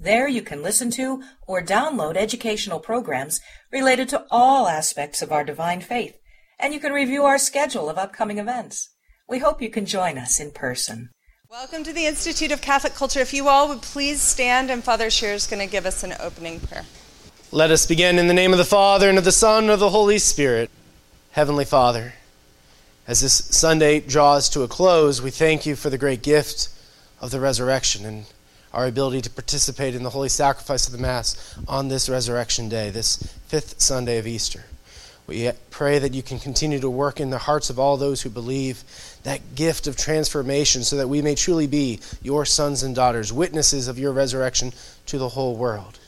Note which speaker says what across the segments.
Speaker 1: There you can listen to or download educational programs related to all aspects of our divine faith, and you can review our schedule of upcoming events. We hope you can join us in person.
Speaker 2: Welcome to the Institute of Catholic Culture. If you all would please stand, and Father Scheer is going to give us an opening prayer.
Speaker 3: Let us begin in the name of the Father, and of the Son, and of the Holy Spirit. Heavenly Father, as this Sunday draws to a close, we thank you for the great gift of the resurrection and our ability to participate in the holy sacrifice of the Mass on this resurrection day, this fifth Sunday of Easter. We pray that you can continue to work in the hearts of all those who believe that gift of transformation so that we may truly be your sons and daughters, witnesses of your resurrection to the whole world.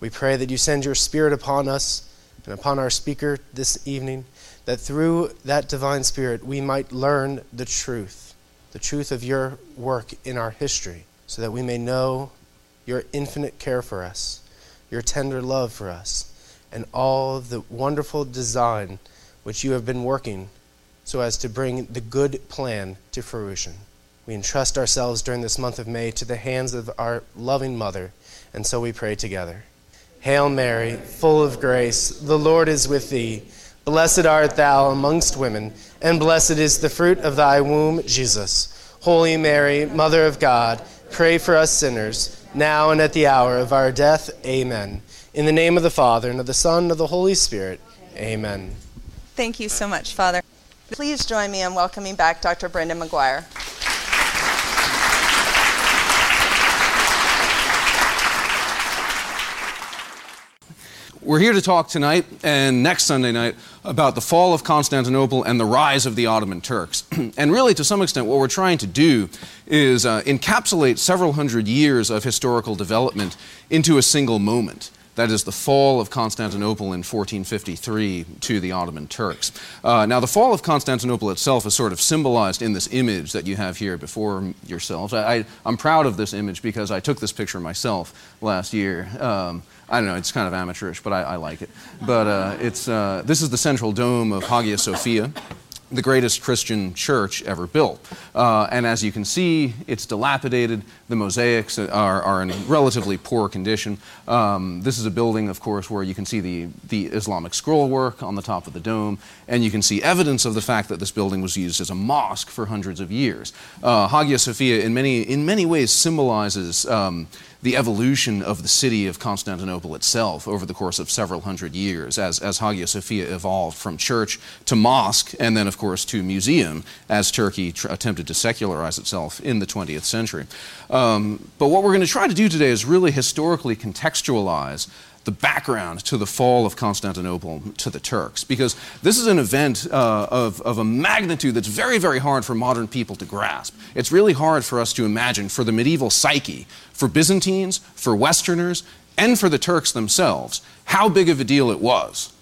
Speaker 3: We pray that you send your Spirit upon us and upon our speaker this evening, that through that divine Spirit we might learn the truth, the truth of your work in our history so that we may know your infinite care for us, your tender love for us, and all the wonderful design which you have been working so as to bring the good plan to fruition. We entrust ourselves during this month of May to the hands of our loving Mother, and so we pray together. Hail Mary, full of grace, the Lord is with thee. Blessed art thou amongst women, and blessed is the fruit of thy womb, Jesus. Holy Mary, Mother of God, Pray for us sinners, now and at the hour of our death. Amen. In the name of the Father, and of the Son, and of the Holy Spirit. Amen.
Speaker 2: Thank you so much, Father. Please join me in welcoming back Dr. Brendan McGuire.
Speaker 4: We're here to talk tonight and next Sunday night about the fall of Constantinople and the rise of the Ottoman Turks. and really, to some extent, what we're trying to do is uh, encapsulate several hundred years of historical development into a single moment. That is the fall of Constantinople in 1453 to the Ottoman Turks. Uh, now, the fall of Constantinople itself is sort of symbolized in this image that you have here before yourselves. I, am proud of this image because I took this picture myself last year. Um, I don't know, it's kind of amateurish, but I, I like it. But uh, it's, uh, this is the central dome of Hagia Sophia the greatest Christian church ever built. Uh, and as you can see, it's dilapidated. The mosaics are, are in relatively poor condition. Um, this is a building, of course, where you can see the, the Islamic scroll work on the top of the dome, and you can see evidence of the fact that this building was used as a mosque for hundreds of years. Uh, Hagia Sophia, in many, in many ways, symbolizes um, the evolution of the city of Constantinople itself over the course of several hundred years as, as Hagia Sophia evolved from church to mosque and then, of course, to museum as Turkey tr- attempted to secularize itself in the 20th century. Um, but what we're going to try to do today is really historically contextualize the background to the fall of Constantinople to the Turks. Because this is an event uh, of, of a magnitude that's very, very hard for modern people to grasp. It's really hard for us to imagine for the medieval psyche, for Byzantines, for Westerners, and for the Turks themselves, how big of a deal it was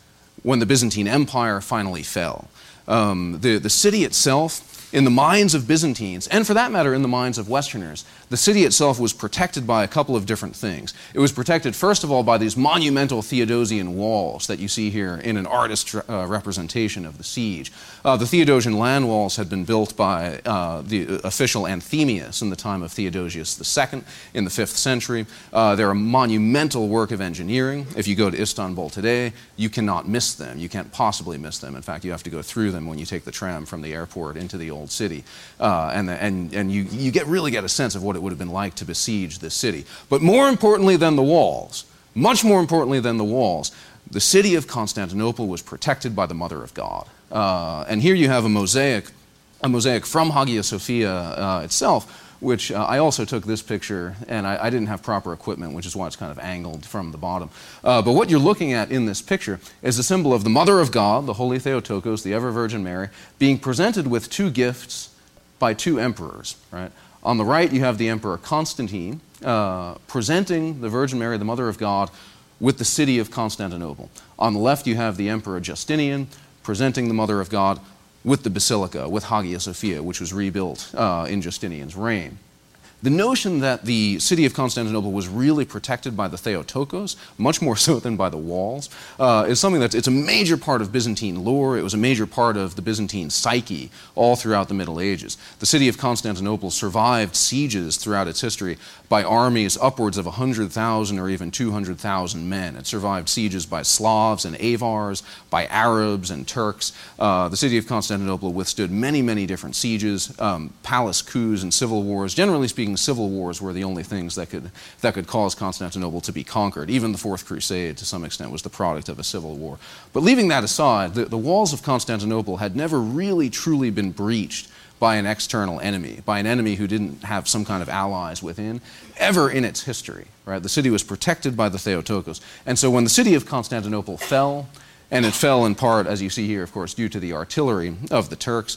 Speaker 4: when the Byzantine Empire finally fell. Um, the, the city itself in the minds of Byzantines, and for that matter, in the minds of Westerners, the city itself was protected by a couple of different things. It was protected, first of all, by these monumental Theodosian walls that you see here in an artist uh, representation of the siege. Uh, the Theodosian land walls had been built by uh, the official Anthemius in the time of Theodosius II in the 5th century. Uh, they're a monumental work of engineering. If you go to Istanbul today, you cannot miss them. You can't possibly miss them. In fact, you have to go through them when you take the tram from the airport into the old city. Uh, and, and, and you, you get, really get a sense of what it would have been like to besiege this city. But more importantly than the walls, much more importantly than the walls, the city of Constantinople was protected by the Mother of God. Uh, and here you have a mosaic, a mosaic from Hagia Sophia uh, itself, which uh, I also took this picture, and I, I, didn't have proper equipment, which is why it's kind of angled from the bottom. Uh, but what you're looking at in this picture is a symbol of the Mother of God, the Holy Theotokos, the Ever Virgin Mary, being presented with two gifts by two emperors. Right? On the right, you have the Emperor Constantine uh, presenting the Virgin Mary, the Mother of God, with the city of Constantinople. On the left, you have the Emperor Justinian presenting the Mother of God with the basilica, with Hagia Sophia, which was rebuilt uh, in Justinian's reign. The notion that the city of Constantinople was really protected by the Theotokos, much more so than by the walls, uh, is something that's it's a major part of Byzantine lore. It was a major part of the Byzantine psyche all throughout the Middle Ages. The city of Constantinople survived sieges throughout its history by armies upwards of 100,000 or even 200,000 men. It survived sieges by Slavs and Avars, by Arabs and Turks. Uh, the city of Constantinople withstood many, many different sieges, um, palace coups, and civil wars. Generally speaking, civil wars were the only things that could, that could cause Constantinople to be conquered. Even the Fourth Crusade, to some extent, was the product of a civil war. But leaving that aside, the, the walls of Constantinople had never really truly been breached by an external enemy, by an enemy who didn't have some kind of allies within, ever in its history. Right? The city was protected by the Theotokos. And so when the city of Constantinople fell, and it fell in part, as you see here, of course, due to the artillery of the Turks,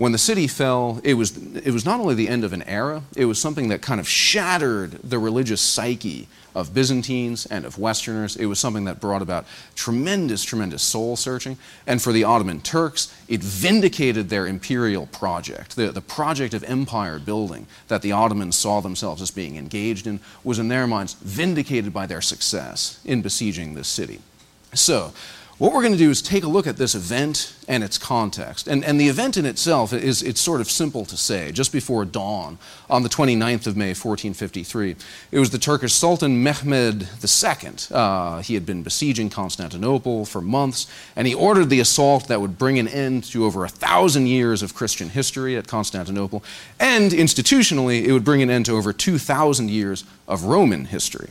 Speaker 4: when the city fell, it was, it was not only the end of an era, it was something that kind of shattered the religious psyche of Byzantines and of Westerners. It was something that brought about tremendous, tremendous soul searching. And for the Ottoman Turks, it vindicated their imperial project. The, the project of empire building that the Ottomans saw themselves as being engaged in was, in their minds, vindicated by their success in besieging this city. So, what we're going to do is take a look at this event and its context. And, and the event in itself is it's sort of simple to say. Just before dawn, on the 29th of May, 1453, it was the Turkish Sultan Mehmed II. Uh, he had been besieging Constantinople for months, and he ordered the assault that would bring an end to over a thousand years of Christian history at Constantinople, and institutionally, it would bring an end to over 2,000 years of Roman history.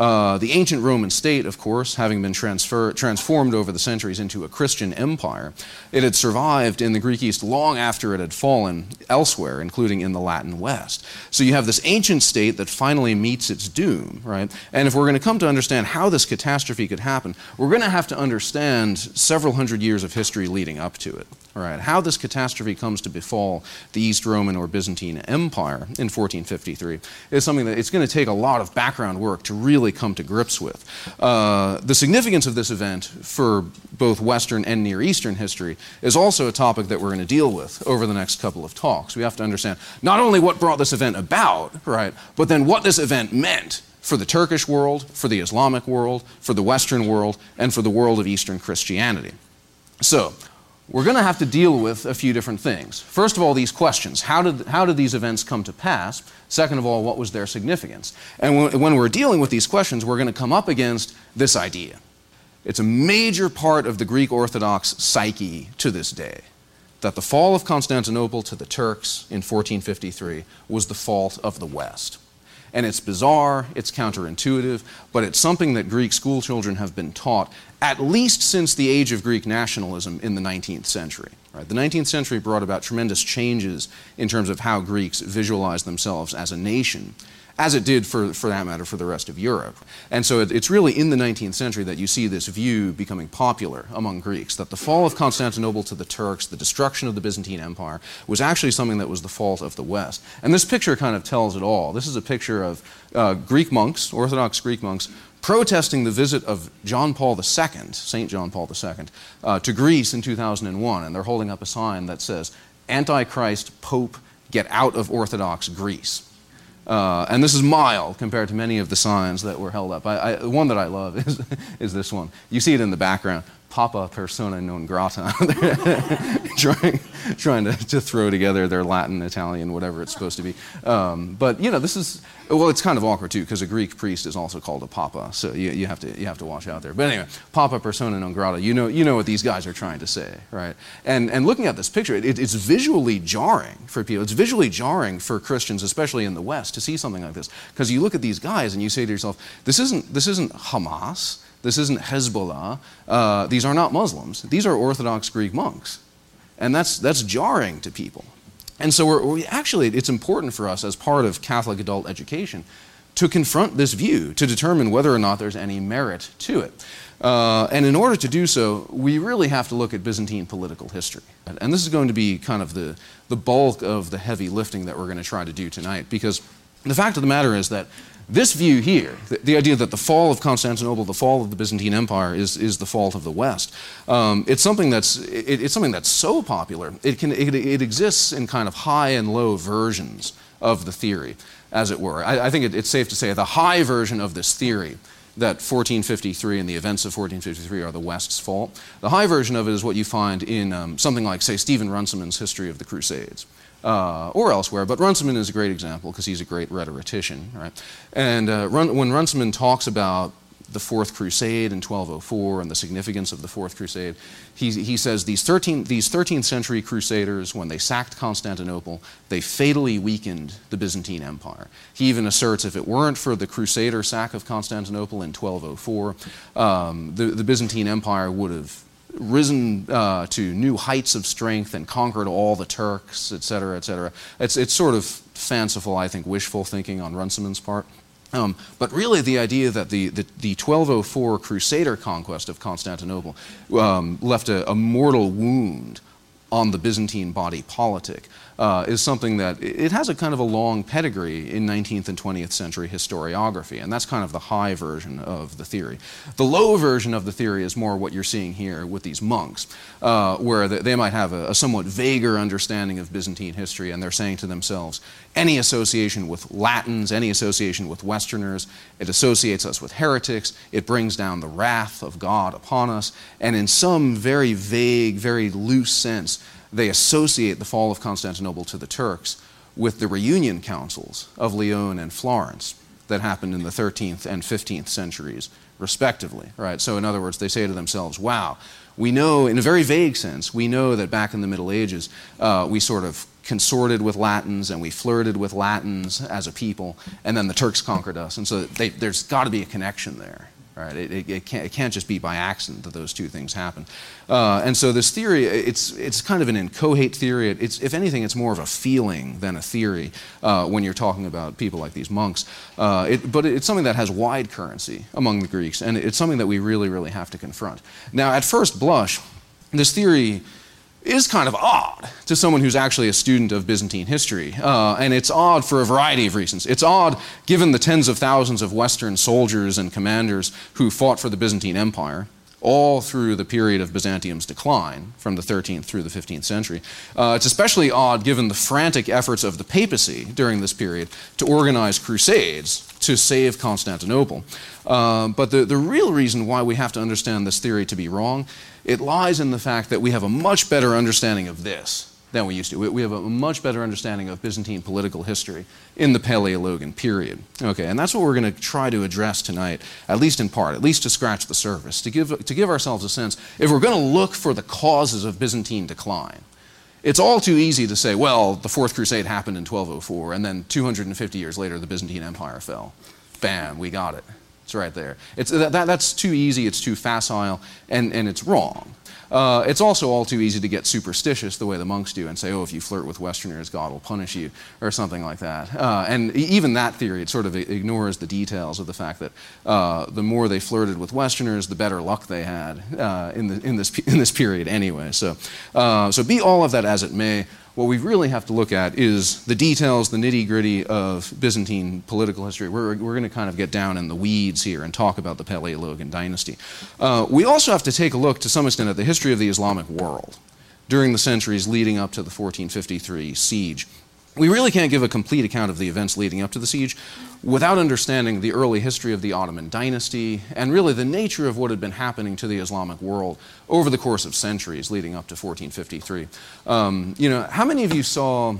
Speaker 4: Uh, the ancient Roman state, of course, having been transfer- transformed over the centuries into a Christian empire, it had survived in the Greek East long after it had fallen elsewhere, including in the Latin West. So you have this ancient state that finally meets its doom, right? And if we're going to come to understand how this catastrophe could happen, we're going to have to understand several hundred years of history leading up to it. Right, how this catastrophe comes to befall the East Roman or Byzantine Empire in 1453 is something that it's going to take a lot of background work to really come to grips with. Uh, the significance of this event for both Western and Near Eastern history is also a topic that we're going to deal with over the next couple of talks. We have to understand not only what brought this event about, right, but then what this event meant for the Turkish world, for the Islamic world, for the Western world, and for the world of Eastern Christianity. So, we're going to have to deal with a few different things. First of all, these questions. How did, how did these events come to pass? Second of all, what was their significance? And when, we're dealing with these questions, we're going to come up against this idea. It's a major part of the Greek Orthodox psyche to this day that the fall of Constantinople to the Turks in 1453 was the fault of the West. And it's bizarre, it's counterintuitive, but it's something that Greek schoolchildren have been taught at least since the age of Greek nationalism in the 19th century. Right? The 19th century brought about tremendous changes in terms of how Greeks visualized themselves as a nation as it did for, for that matter for the rest of Europe. And so it, it's really in the 19th century that you see this view becoming popular among Greeks that the fall of Constantinople to the Turks, the destruction of the Byzantine Empire, was actually something that was the fault of the West. And this picture kind of tells it all. This is a picture of uh, Greek monks, Orthodox Greek monks, protesting the visit of John Paul II, St. John Paul II, uh, to Greece in 2001. And they're holding up a sign that says, Antichrist Pope, get out of Orthodox Greece. Uh, and this is mild compared to many of the signs that were held up. I, I, one that I love is, is this one. You see it in the background. Papa persona non grata. trying, trying to, to throw together their Latin, Italian, whatever it's supposed to be. Um, but, you know, this is, well, it's kind of awkward too, because a Greek priest is also called a papa, so you, you, have to, you have to watch out there. But anyway, papa persona non grata, you know, you know what these guys are trying to say, right? And, and looking at this picture, it, it's visually jarring for people. It's visually jarring for Christians, especially in the West, to see something like this. Because you look at these guys and you say to yourself, this isn't, this isn't Hamas. This isn't Hezbollah. Uh, these are not Muslims. These are Orthodox Greek monks. And that's, that's jarring to people. And so we're, we actually, it's important for us as part of Catholic adult education to confront this view, to determine whether or not there's any merit to it. Uh, and in order to do so, we really have to look at Byzantine political history. And this is going to be kind of the, the bulk of the heavy lifting that we're going to try to do tonight, because the fact of the matter is that this view here, the, the, idea that the fall of Constantinople, the fall of the Byzantine Empire, is, is the fault of the West, um, it's something that's it, it's something that's so popular. It can it, it, exists in kind of high and low versions of the theory, as it were. I, I think it, it's safe to say the high version of this theory that 1453 and the events of 1453 are the West's fault. The high version of it is what you find in um, something like, say, Stephen Runciman's History of the Crusades uh, or elsewhere. But Runciman is a great example because he's a great rhetorician, right? And uh, Run, when Runciman talks about the Fourth Crusade in 1204 and the significance of the Fourth Crusade, he, he says these, 13, these 13th century crusaders, when they sacked Constantinople, they fatally weakened the Byzantine Empire. He even asserts if it weren't for the Crusader sack of Constantinople in 1204, um, the, the Byzantine Empire would have risen uh, to new heights of strength and conquered all the Turks, et cetera, et cetera. It's, it's sort of fanciful, I think, wishful thinking on Runciman's part. Um, but really, the idea that the, the, the, 1204 Crusader conquest of Constantinople um, left a, a mortal wound on the Byzantine body politic uh, is something that it has a kind of a long pedigree in 19th and 20th century historiography, and that's kind of the high version of the theory. The low version of the theory is more what you're seeing here with these monks, uh, where they might have a, a somewhat vaguer understanding of Byzantine history, and they're saying to themselves, any association with Latins, any association with Westerners, it associates us with heretics, it brings down the wrath of God upon us, and in some very vague, very loose sense, they associate the fall of Constantinople to the Turks with the reunion councils of Lyon and Florence that happened in the 13th and 15th centuries, respectively. Right? So, in other words, they say to themselves, wow, we know, in a very vague sense, we know that back in the Middle Ages, uh, we sort of consorted with Latins and we flirted with Latins as a people, and then the Turks conquered us. And so they, there's got to be a connection there. Right? It, it, it, can't, it can't just be by accident that those two things happen. Uh, and so this theory, it's, it's kind of an inchoate theory. It's, if anything, it's more of a feeling than a theory uh, when you're talking about people like these monks. Uh, it, but it's something that has wide currency among the Greeks, and it's something that we really, really have to confront. Now, at first blush, this theory is kind of odd to someone who's actually a student of Byzantine history. Uh, and it's odd for a variety of reasons. It's odd given the tens of thousands of Western soldiers and commanders who fought for the Byzantine Empire all through the period of Byzantium's decline from the 13th through the 15th century. Uh, it's especially odd given the frantic efforts of the papacy during this period to organize crusades to save Constantinople. Uh, but the, the real reason why we have to understand this theory to be wrong, it lies in the fact that we have a much better understanding of this than we used to. We have a much better understanding of Byzantine political history in the Paleologan period. Okay, and that's what we're going to try to address tonight, at least in part, at least to scratch the surface, to give, to give ourselves a sense if we're going to look for the causes of Byzantine decline. It's all too easy to say, well, the Fourth Crusade happened in 1204, and then 250 years later, the Byzantine Empire fell. Bam, we got it. It's right there. It's, that, that, that's too easy, it's too facile, and, and it's wrong. Uh, it's also all too easy to get superstitious the way the monks do and say, oh, if you flirt with Westerners, God will punish you, or something like that. Uh, and even that theory, it sort of ignores the details of the fact that uh, the more they flirted with Westerners, the better luck they had uh, in, the, in, this, in this period anyway. So, uh, so be all of that as it may, what we really have to look at is the details, the nitty gritty of Byzantine political history. We're, we're going to kind of get down in the weeds here and talk about the Paleologan dynasty. Uh, we also have to take a look to some extent at the history of the Islamic world during the centuries leading up to the 1453 siege we really can't give a complete account of the events leading up to the siege without understanding the early history of the Ottoman dynasty and really the nature of what had been happening to the Islamic world over the course of centuries leading up to 1453. Um, you know, how many of you saw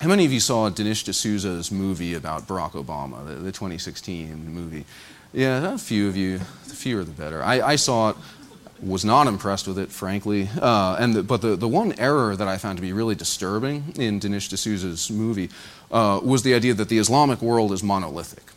Speaker 4: how many of you saw Dinesh D'Souza's movie about Barack Obama, the, the 2016 movie? Yeah, a few of you. The fewer the better. I, I saw it was not impressed with it, frankly. Uh, and the, but the, the one error that I found to be really disturbing in Dinesh D'Souza's movie uh, was the idea that the Islamic world is monolithic.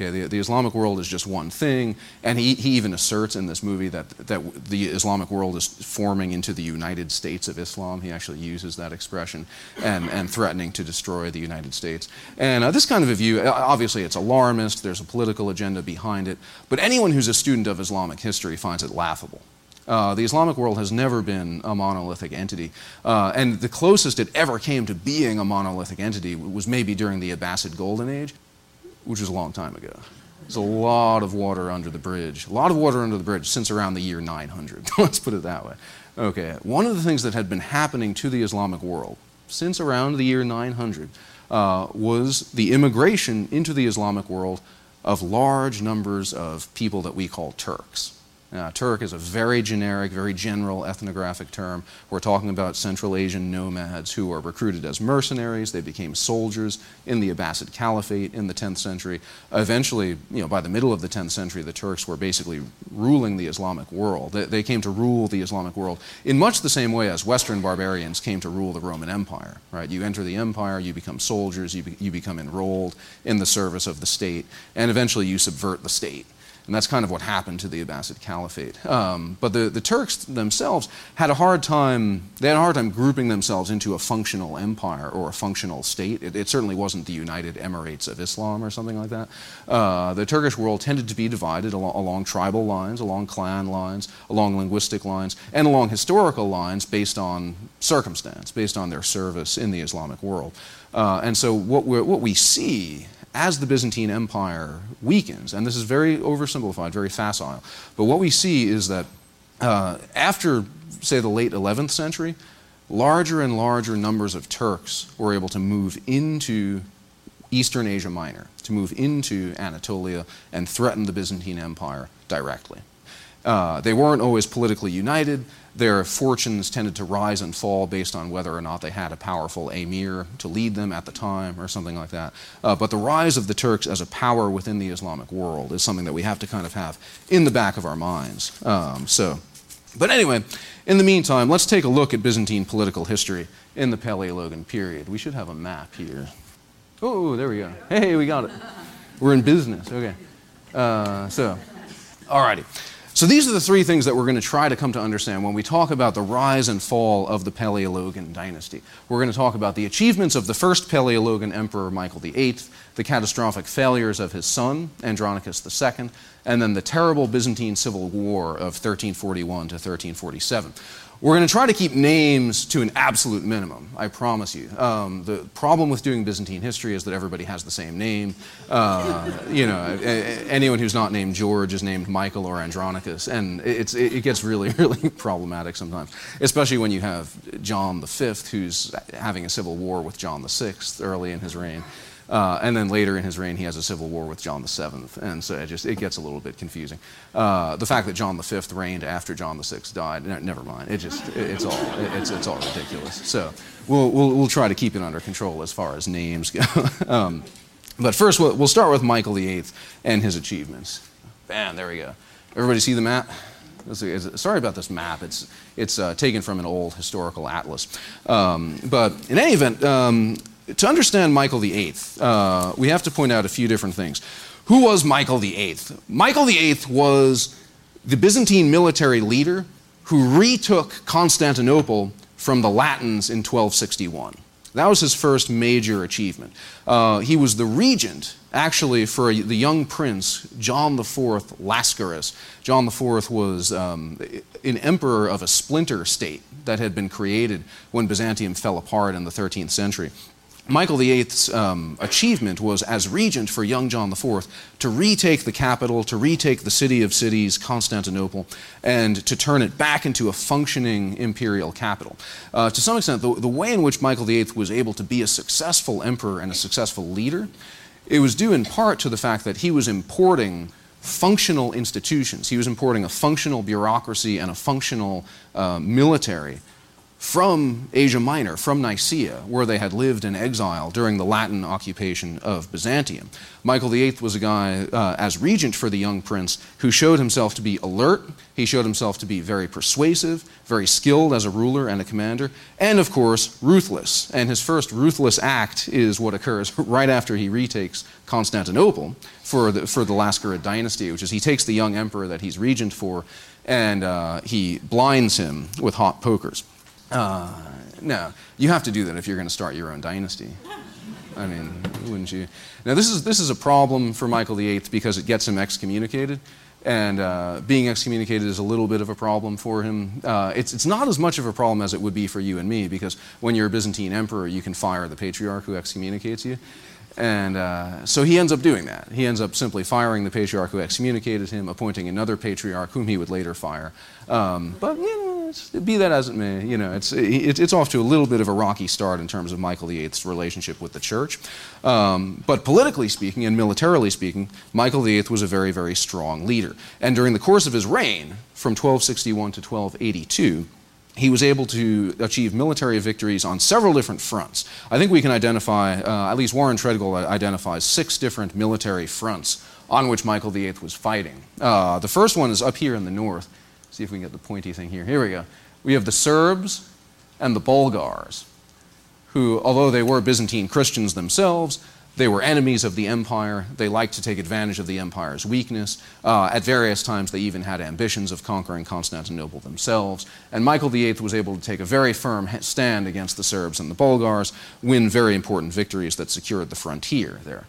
Speaker 4: Okay, the, the Islamic world is just one thing, and he, he even asserts in this movie that, that the Islamic world is forming into the United States of Islam. He actually uses that expression, and, and threatening to destroy the United States. And uh, this kind of a view, obviously, it's alarmist, there's a political agenda behind it, but anyone who's a student of Islamic history finds it laughable. Uh, the Islamic world has never been a monolithic entity. Uh, and the closest it ever came to being a monolithic entity was maybe during the Abbasid Golden Age. Which was a long time ago. There's a lot of water under the bridge. A lot of water under the bridge since around the year 900. Let's put it that way. Okay, one of the things that had been happening to the Islamic world since around the year 900 uh, was the immigration into the Islamic world of large numbers of people that we call Turks. Uh, Turk is a very generic, very general ethnographic term. We're talking about Central Asian nomads who are recruited as mercenaries. They became soldiers in the Abbasid Caliphate in the 10th century. Eventually, you know, by the middle of the 10th century, the Turks were basically ruling the Islamic world. They, they came to rule the Islamic world in much the same way as Western barbarians came to rule the Roman Empire. Right? You enter the empire, you become soldiers, you, be, you become enrolled in the service of the state, and eventually you subvert the state. And that's kind of what happened to the Abbasid Caliphate. Um, but the, the Turks themselves had a hard time, they had a hard time grouping themselves into a functional empire or a functional state. It, it certainly wasn't the United Emirates of Islam or something like that. Uh, the Turkish world tended to be divided along, along tribal lines, along clan lines, along linguistic lines, and along historical lines based on circumstance, based on their service in the Islamic world. Uh, and so what, what we see as the Byzantine Empire weakens, and this is very oversimplified, very facile, but what we see is that uh, after, say, the late 11th century, larger and larger numbers of Turks were able to move into Eastern Asia Minor, to move into Anatolia and threaten the Byzantine Empire directly. Uh, they weren't always politically united. Their fortunes tended to rise and fall based on whether or not they had a powerful emir to lead them at the time or something like that. Uh, but the rise of the Turks as a power within the Islamic world is something that we have to kind of have in the back of our minds. Um, so, but anyway, in the meantime, let's take a look at Byzantine political history in the Paleologan period. We should have a map here. Oh, there we go. Hey, we got it. We're in business. Okay. Uh, so, alrighty. So these are the three things that we're going to try to come to understand when we talk about the rise and fall of the Paleologan dynasty. We're going to talk about the achievements of the first Paleologan emperor, Michael VIII, the catastrophic failures of his son, Andronicus II, and then the terrible Byzantine civil war of 1341 to 1347. We're going to try to keep names to an absolute minimum, I promise you. Um, the problem with doing Byzantine history is that everybody has the same name. Uh, you know, anyone who's not named George is named Michael or Andronicus, and it's, it gets really, really problematic sometimes, especially when you have John V, who's having a civil war with John VI early in his reign. Uh, and then later in his reign, he has a civil war with John VII, and so it just it gets a little bit confusing. Uh, the fact that John V reigned after John VI died, no, never mind. It just it, it's all it, it's it's all ridiculous. So we'll, we'll we'll try to keep it under control as far as names go. um, but first, we'll, we'll start with Michael VIII and his achievements. Bam, there we go. Everybody see the map? Sorry about this map. It's, it's uh, taken from an old historical atlas. Um, but in any event, um, to understand Michael VIII, uh, we have to point out a few different things. Who was Michael VIII? Michael VIII was the Byzantine military leader who retook Constantinople from the Latins in 1261. That was his first major achievement. Uh, he was the regent, actually, for a, the young prince, John IV Lascaris. John IV was um, an emperor of a splinter state that had been created when Byzantium fell apart in the 13th century. Michael VIII's um, achievement was, as regent for young John IV, to retake the capital, to retake the city of cities, Constantinople, and to turn it back into a functioning imperial capital. Uh, to some extent, the, the way in which Michael VIII was able to be a successful emperor and a successful leader, it was due in part to the fact that he was importing functional institutions. He was importing a functional bureaucracy and a functional uh, military from Asia Minor, from Nicaea, where they had lived in exile during the Latin occupation of Byzantium. Michael VIII was a guy, uh, as regent for the young prince, who showed himself to be alert. He showed himself to be very persuasive, very skilled as a ruler and a commander, and of course, ruthless. And his first ruthless act is what occurs right after he retakes Constantinople for the, for the Lascarid dynasty, which is he takes the young emperor that he's regent for and uh, he blinds him with hot pokers. Uh, no, you have to do that if you're going to start your own dynasty. I mean, wouldn't you? Now, this is, this is a problem for Michael VIII because it gets him excommunicated. And uh, being excommunicated is a little bit of a problem for him. Uh, it's, it's not as much of a problem as it would be for you and me because when you're a Byzantine emperor, you can fire the patriarch who excommunicates you. And uh, so he ends up doing that. He ends up simply firing the patriarch who excommunicated him, appointing another patriarch whom he would later fire. Um, but you know, be that as it may, you know, it's, it, it's off to a little bit of a rocky start in terms of Michael VIII's relationship with the church. Um, but politically speaking and militarily speaking, Michael VIII was a very, very strong leader. And during the course of his reign, from 1261 to 1282, he was able to achieve military victories on several different fronts. I think we can identify, uh, at least Warren Treadgold identifies six different military fronts on which Michael VIII was fighting. Uh, the first one is up here in the north. See if we can get the pointy thing here. Here we go. We have the Serbs and the Bulgars, who, although they were Byzantine Christians themselves, they were enemies of the empire. They liked to take advantage of the empire's weakness. Uh, at various times, they even had ambitions of conquering Constantinople themselves. And Michael VIII was able to take a very firm stand against the Serbs and the Bulgars, win very important victories that secured the frontier there.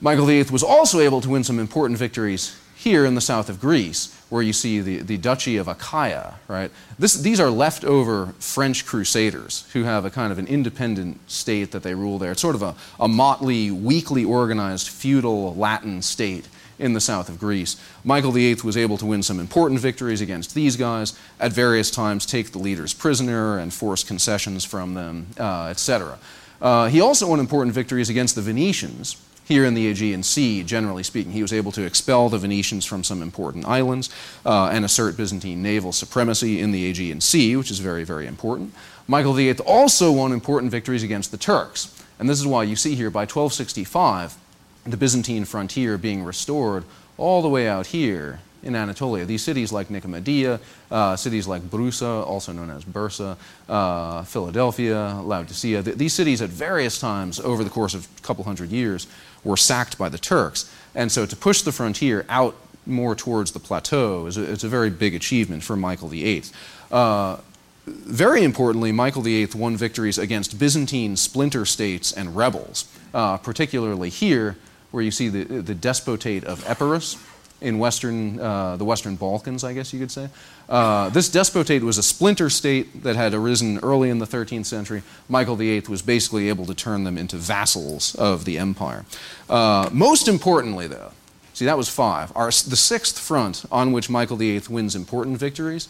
Speaker 4: Michael VIII was also able to win some important victories here in the south of Greece, where you see the, the Duchy of Achaia, right? This, these are leftover French crusaders who have a kind of an independent state that they rule there. It's sort of a, a motley, weakly organized feudal Latin state in the south of Greece. Michael VIII was able to win some important victories against these guys, at various times take the leaders prisoner and force concessions from them, uh, etc. Uh, he also won important victories against the Venetians, here in the Aegean Sea, generally speaking. He was able to expel the Venetians from some important islands uh, and assert Byzantine naval supremacy in the Aegean Sea, which is very, very important. Michael VIII also won important victories against the Turks. And this is why you see here by 1265 the Byzantine frontier being restored all the way out here in Anatolia. These cities like Nicomedia, uh, cities like Brusa, also known as Bursa, uh, Philadelphia, Laodicea, th- these cities at various times over the course of a couple hundred years were sacked by the Turks. And so to push the frontier out more towards the plateau is a, a very big achievement for Michael VIII. Uh, very importantly, Michael VIII won victories against Byzantine splinter states and rebels, uh, particularly here, where you see the, the despotate of Epirus in western, uh, the Western Balkans, I guess you could say. Uh, this despotate was a splinter state that had arisen early in the 13th century. Michael VIII was basically able to turn them into vassals of the empire. Uh, most importantly, though, see, that was five. Our, the sixth front on which Michael VIII wins important victories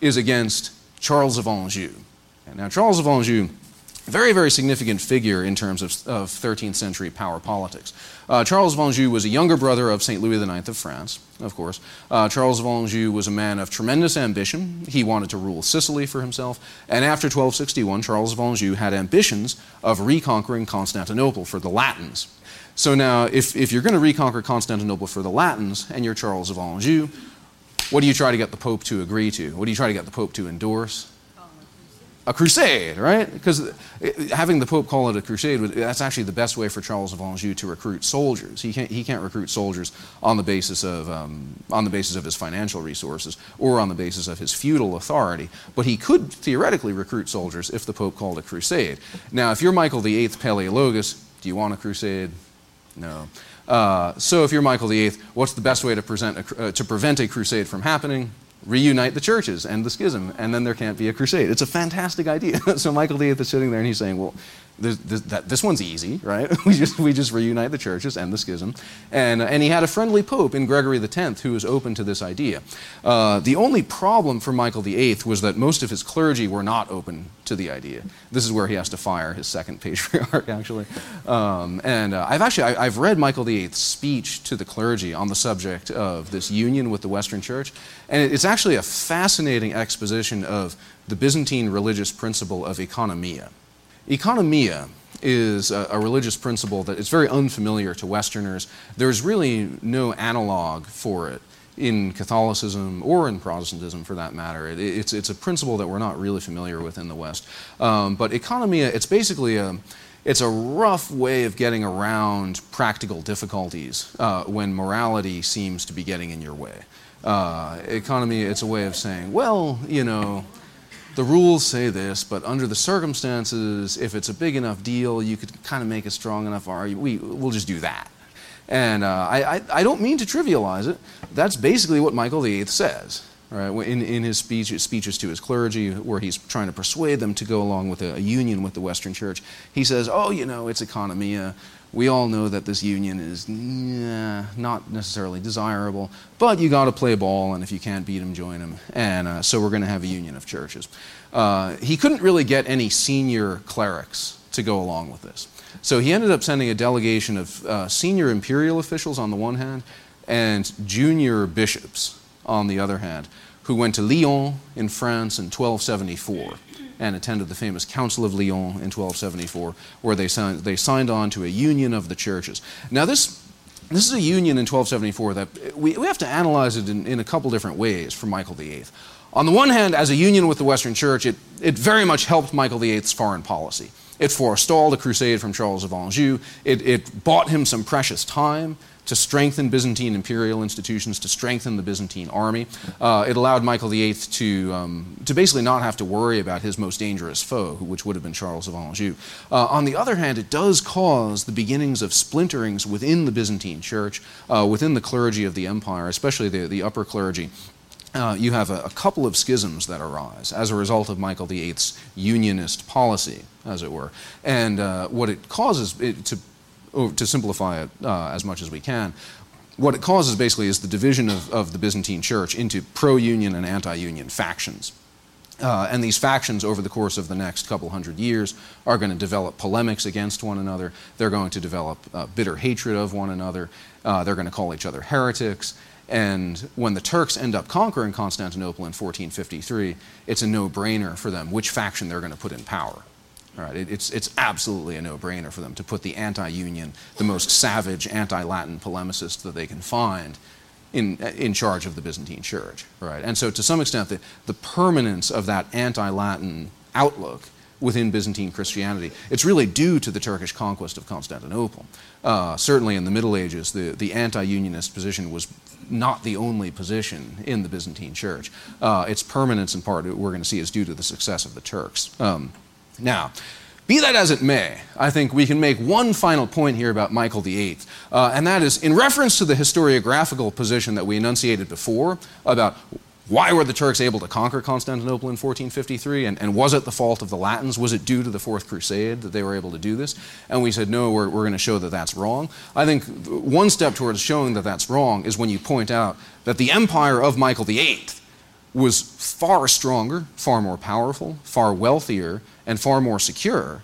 Speaker 4: is against Charles of Anjou. Now, Charles of Anjou very, very significant figure in terms of, of 13th century power politics. Uh, Charles of Anjou was a younger brother of St. Louis IX of France, of course. Uh, Charles of Anjou was a man of tremendous ambition. He wanted to rule Sicily for himself. And after 1261, Charles of Anjou had ambitions of reconquering Constantinople for the Latins. So now, if, if you're going to reconquer Constantinople for the Latins and you're Charles of Anjou, what do you try to get the Pope to agree to? What do you try to get the Pope to endorse? A crusade, right? Because having the Pope call it a crusade, that's actually the best way for Charles of Anjou to recruit soldiers. He can't, he can't recruit soldiers on the, basis of, um, on the basis of his financial resources or on the basis of his feudal authority, but he could theoretically recruit soldiers if the Pope called a crusade. Now, if you're Michael VIII Palaeologus, do you want a crusade? No. Uh, so if you're Michael VIII, what's the best way to, present a, uh, to prevent a crusade from happening? Reunite the churches and the schism, and then there can't be a crusade. It's a fantastic idea. so Michael VIII is sitting there and he's saying, well, that, this one's easy, right? we, just, we just reunite the churches and the schism. And, and he had a friendly pope in Gregory X who was open to this idea. Uh, the only problem for Michael VIII was that most of his clergy were not open to the idea. This is where he has to fire his second patriarch, actually. Um, and uh, I've actually I, have read Michael VIII's speech to the clergy on the subject of this union with the Western Church, and it's actually a fascinating exposition of the Byzantine religious principle of economia. Economia is a, a, religious principle that is very unfamiliar to Westerners. There's really no analog for it in Catholicism or in Protestantism for that matter. It, it's, it's a principle that we're not really familiar with in the West. Um, but economia, it's basically a, it's a rough way of getting around practical difficulties uh, when morality seems to be getting in your way. Uh, economy, it's a way of saying, well, you know, the rules say this, but under the circumstances, if it's a big enough deal, you could kind of make a strong enough argument. We, we'll just do that. And uh, I, I, I, don't mean to trivialize it. That's basically what Michael VIII says. Right? In, in his speech, speeches to his clergy, where he's trying to persuade them to go along with a, a union with the Western Church, he says, Oh, you know, it's economia we all know that this union is not necessarily desirable, but you got to play ball, and if you can't beat them, join. And uh, so we're going to have a union of churches. Uh, he couldn't really get any senior clerics to go along with this. So he ended up sending a delegation of uh, senior imperial officials on the one hand and junior bishops on the other hand, who went to Lyon in France in 1274 and attended the famous Council of Lyon in 1274, where they signed, they signed on to a union of the churches. Now, this, this is a union in 1274 that eh, we, we have to analyze it in, in a couple different ways for Michael VIII. On the one hand, as a union with the Western Church, it, it very much helped Michael VIII's foreign policy. It forestalled a crusade from Charles of Anjou. It, it bought him some precious time to strengthen Byzantine imperial institutions, to strengthen the Byzantine army. Uh, it allowed Michael VIII to, um, to basically not have to worry about his most dangerous foe, which would have been Charles of Anjou. Uh, on the other hand, it does cause the beginnings of splinterings within the Byzantine church, uh, within the clergy of the empire, especially the, the upper clergy. Uh, you have a, a, couple of schisms that arise as a result of Michael VIII's unionist policy, as it were. And uh, what it causes, it, to to simplify it uh, as much as we can, what it causes basically is the division of, of the Byzantine Church into pro union and anti union factions. Uh, and these factions, over the course of the next couple hundred years, are going to develop polemics against one another. They're going to develop uh, bitter hatred of one another. Uh, they're going to call each other heretics. And when the Turks end up conquering Constantinople in 1453, it's a no brainer for them which faction they're going to put in power. All right, it, it's, it's absolutely a no brainer for them to put the anti union, the most savage anti Latin polemicist that they can find, in, in charge of the Byzantine Church. Right? And so, to some extent, the, the permanence of that anti Latin outlook within Byzantine Christianity, it's really due to the Turkish conquest of Constantinople. Uh, certainly in the Middle Ages, the, the anti unionist position was not the only position in the Byzantine Church. Uh, its permanence, in part, we're going to see, is due to the success of the Turks. Um, now, be that as it may, I think we can make one final point here about Michael VIII, uh, and that is in reference to the historiographical position that we enunciated before about why were the Turks able to conquer Constantinople in 1453, and, and was it the fault of the Latins? Was it due to the Fourth Crusade that they were able to do this? And we said, no, we're, we're going to show that that's wrong. I think one step towards showing that that's wrong is when you point out that the empire of Michael VIII was far stronger, far more powerful, far wealthier, and far more secure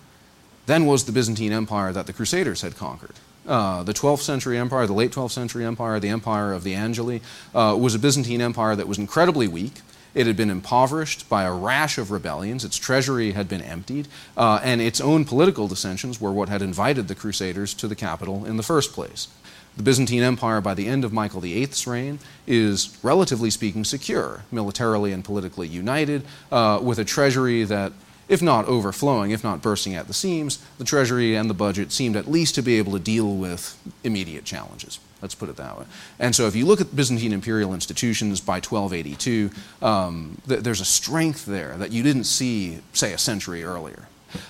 Speaker 4: than was the Byzantine Empire that the Crusaders had conquered. Uh, the 12th century empire, the late 12th century empire, the empire of the Angeli, uh, was a Byzantine empire that was incredibly weak. It had been impoverished by a rash of rebellions. Its treasury had been emptied, uh, and its own political dissensions were what had invited the Crusaders to the capital in the first place. The Byzantine Empire, by the end of Michael VIII's reign, is relatively speaking secure, militarily and politically united, uh, with a treasury that, if not overflowing, if not bursting at the seams, the treasury and the budget seemed at least to be able to deal with immediate challenges. Let's put it that way. And so, if you look at Byzantine imperial institutions by 1282, um, th- there's a strength there that you didn't see, say, a century earlier.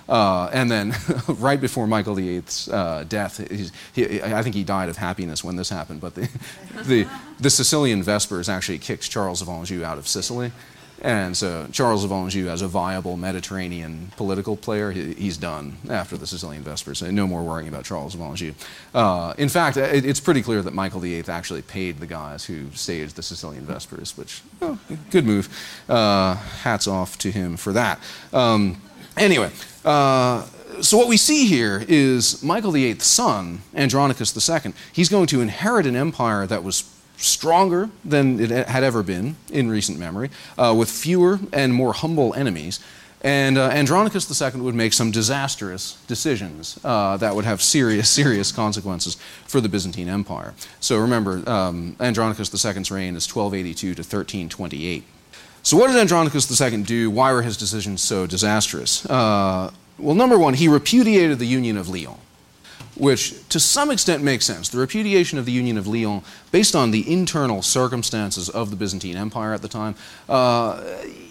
Speaker 4: Uh, and then, right before Michael VIII's uh, death, he, I think he died of happiness when this happened, but the, the, the, Sicilian Vespers actually kicked Charles of Anjou out of Sicily. And so Charles of Anjou, as a viable Mediterranean political player, he, he's done after the Sicilian Vespers. No more worrying about Charles of Anjou. Uh, in fact, it, it's pretty clear that Michael VIII actually paid the guys who staged the Sicilian Vespers, which, oh, good move. Uh, hats off to him for that. Um, Anyway, uh, so what we see here is Michael VIII's son, Andronicus II. He's going to inherit an empire that was stronger than it had ever been in recent memory, uh, with fewer and more humble enemies. And uh, Andronicus II would make some disastrous decisions uh, that would have serious, serious consequences for the Byzantine Empire. So remember, um, Andronicus II's reign is 1282 to 1328. So, what did Andronicus II do? Why were his decisions so disastrous? Uh, well, number one, he repudiated the Union of Lyon. which to some extent makes sense. The repudiation of the Union of Lyons, based on the internal circumstances of the Byzantine Empire at the time, uh,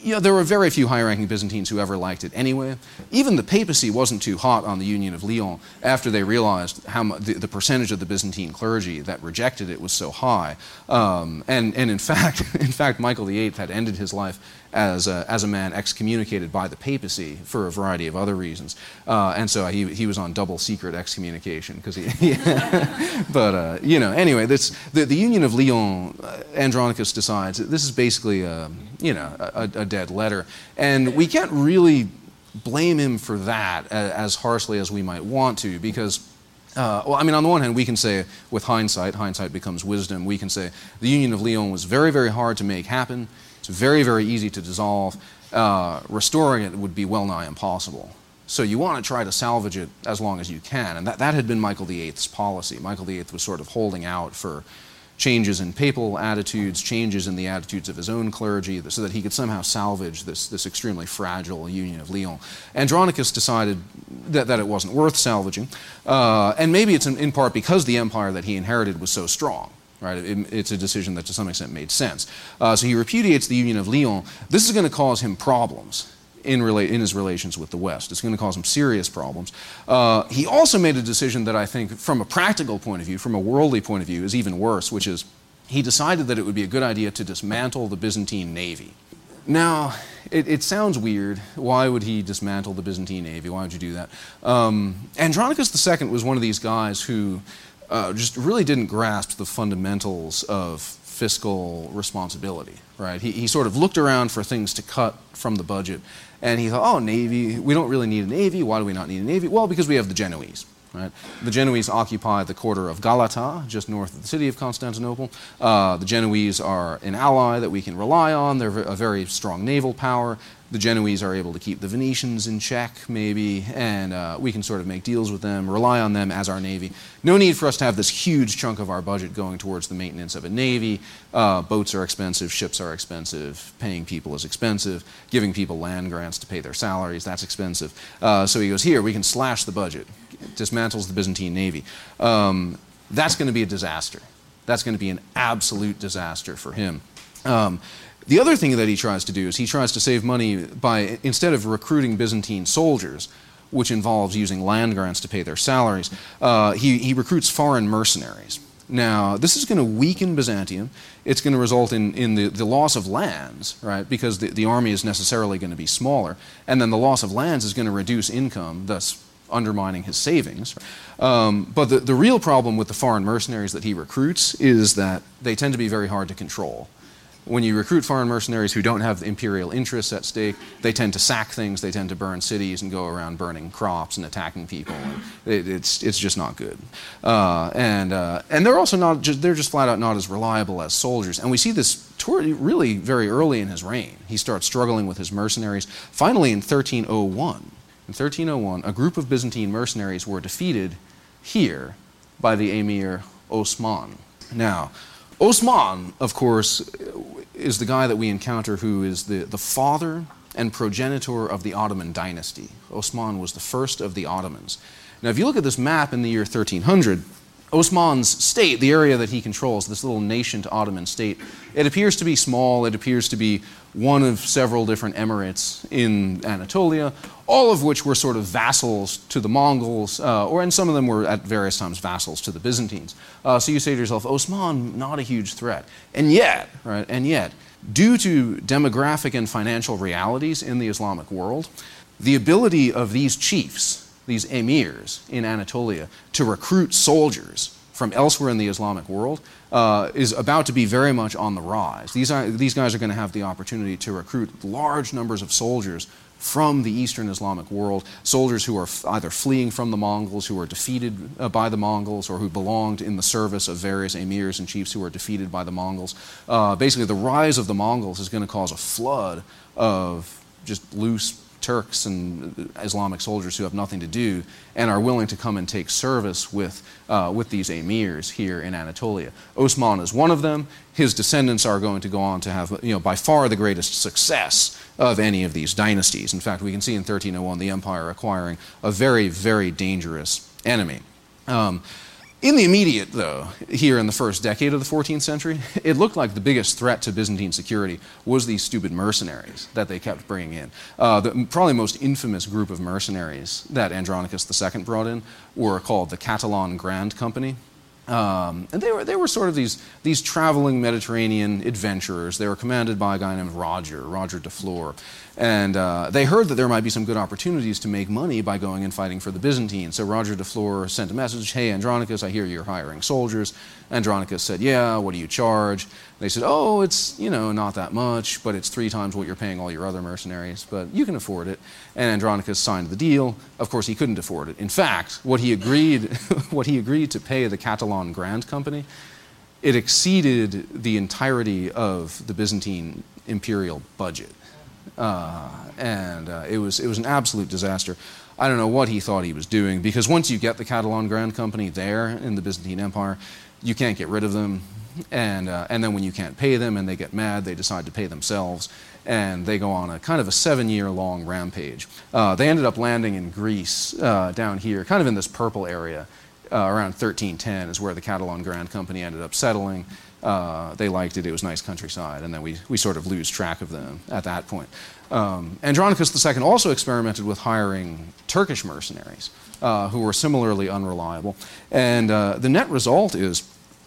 Speaker 4: you know, there were very few high ranking Byzantines who ever liked it anyway. Even the papacy wasn't too hot on the Union of Lyons after they realized how the, the, percentage of the Byzantine clergy that rejected it was so high. Um, and, and in fact, in fact, Michael VIII had ended his life as a, as a man excommunicated by the papacy for a variety of other reasons. Uh, and so he, he was on double secret excommunication because he, but uh, you know, anyway, this, the, the Union of Lyons, uh, Andronicus decides this is basically a, you know, a, a dead letter. And we can't really blame him for that as harshly as we might want to because uh, well, I mean, on the one hand, we can say, with hindsight, hindsight becomes wisdom, we can say the Union of Lyons was very, very hard to make happen. It's very, very easy to dissolve. Uh, restoring it would be well nigh impossible. So you want to try to salvage it as long as you can. And that, that had been Michael VIII's policy. Michael VIII was sort of holding out for changes in papal attitudes, changes in the attitudes of his own clergy, so that he could somehow salvage this, this extremely fragile union of Lyons. Andronicus decided that, that it wasn't worth salvaging, uh, and maybe it's in, in part because the empire that he inherited was so strong. Right? It, it's a decision that to some extent made sense. Uh, so he repudiates the Union of Lyons. This is going to cause him problems in, rela- in, his relations with the West. It's going to cause him serious problems. Uh, he also made a decision that I think, from a practical point of view, from a worldly point of view, is even worse, which is he decided that it would be a good idea to dismantle the Byzantine navy. Now, it, it, sounds weird. Why would he dismantle the Byzantine navy? Why would you do that? Um, Andronicus II was one of these guys who uh, just really didn't grasp the fundamentals of fiscal responsibility, right? He, he sort of looked around for things to cut from the budget, and he thought, oh, Navy, we don't really need a Navy. Why do we not need a Navy? Well, because we have the Genoese. Right? The Genoese occupy the quarter of Galata, just north of the city of Constantinople. Uh, the Genoese are an ally that we can rely on. They're a very strong naval power the Genoese are able to keep the Venetians in check, maybe, and uh, we can sort of make deals with them, rely on them as our navy. No need for us to have this huge chunk of our budget going towards the maintenance of a navy. Uh, boats are expensive, ships are expensive, paying people is expensive, giving people land grants to pay their salaries, that's expensive. Uh, so he goes, Here, we can slash the budget. Dismantles the Byzantine navy. Um, that's going to be a disaster. That's going to be an absolute disaster for him. Um, the other thing that he tries to do is he tries to save money by, instead of recruiting Byzantine soldiers, which involves using land grants to pay their salaries, uh, he, he recruits foreign mercenaries. Now, this is going to weaken Byzantium. It's going to result in, in the, the loss of lands, right? Because the, the army is necessarily going to be smaller. And then the loss of lands is going to reduce income, thus undermining his savings. Um, but the, the real problem with the foreign mercenaries that he recruits is that they tend to be very hard to control when you recruit foreign mercenaries who don't have imperial interests at stake, they tend to sack things, they tend to burn cities and go around burning crops and attacking people. And it, it's, it's just not good. Uh, and, uh, and they're also not, just, they're just flat out not as reliable as soldiers. And we see this really very early in his reign. He starts struggling with his mercenaries. Finally, in 1301, in 1301, a group of Byzantine mercenaries were defeated here by the emir Osman. Now, Osman, of course, is the guy that we encounter who is the, the father and progenitor of the Ottoman dynasty. Osman was the first of the Ottomans. Now, if you look at this map in the year 1300, Osman's state, the area that he controls, this little nascent Ottoman state, it appears to be small. It appears to be one of several different emirates in Anatolia, all of which were sort of vassals to the Mongols, uh, or and some of them were at various times vassals to the Byzantines. Uh, so you say to yourself, Osman, not a huge threat. And yet, right, and yet, due to demographic and financial realities in the Islamic world, the ability of these chiefs, these emirs in Anatolia to recruit soldiers from elsewhere in the Islamic world uh, is about to be very much on the rise. These, are, these guys are going to have the opportunity to recruit large numbers of soldiers from the Eastern Islamic world, soldiers who are f- either fleeing from the Mongols, who are defeated uh, by the Mongols, or who belonged in the service of various emirs and chiefs who were defeated by the Mongols. Uh, basically, the rise of the Mongols is going to cause a flood of just loose Turks and Islamic soldiers who have nothing to do and are willing to come and take service with, uh, with these emirs here in Anatolia. Osman is one of them. His descendants are going to go on to have you know, by far the greatest success of any of these dynasties. In fact, we can see in 1301 the empire acquiring a very, very dangerous enemy. Um, in the immediate, though, here in the first decade of the 14th century, it looked like the biggest threat to Byzantine security was these stupid mercenaries that they kept bringing in. Uh, the probably most infamous group of mercenaries that Andronicus II brought in were called the Catalan Grand Company. Um, and they were, they were sort of these, these traveling Mediterranean adventurers. They were commanded by a guy named Roger, Roger de Flor. And uh, they heard that there might be some good opportunities to make money by going and fighting for the Byzantines. So Roger de Flor sent a message Hey, Andronicus, I hear you're hiring soldiers. Andronicus said, Yeah, what do you charge? They said, Oh, it's, you know, not that much, but it's three times what you're paying all your other mercenaries, but you can afford it. And Andronicus signed the deal. Of course, he couldn't afford it. In fact, what he agreed, what he agreed to pay the Catalan Grand Company, it exceeded the entirety of the Byzantine imperial budget. Uh, and uh, it, was, it was an absolute disaster. I don't know what he thought he was doing because once you get the Catalan Grand Company there in the Byzantine Empire, you can't get rid of them. And, uh, and then when you can't pay them and they get mad, they decide to pay themselves. And they go on a kind of a seven year long rampage. Uh, they ended up landing in Greece uh, down here, kind of in this purple area. Uh, around 1310 is where the Catalan Grand Company ended up settling. Uh, they liked it. It was nice countryside, and then we, we sort of lose track of them at that point. Um, Andronicus II also experimented with hiring Turkish mercenaries uh, who were similarly unreliable. And uh, the net result is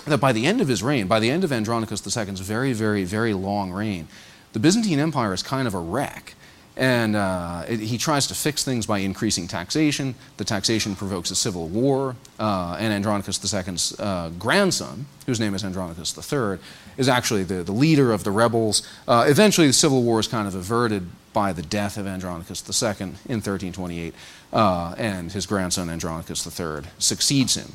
Speaker 4: that by the end of his reign, by the end of Andronicus II's very, very, very long reign, the Byzantine Empire is kind of a wreck. And uh, it, he tries to fix things by increasing taxation. The taxation provokes a civil war. Uh, and Andronicus II's uh, grandson, whose name is Andronicus III, is actually the, the leader of the rebels. Uh, eventually, the civil war is kind of averted by the death of Andronicus II in 1328. Uh, and his grandson, Andronicus III, succeeds him.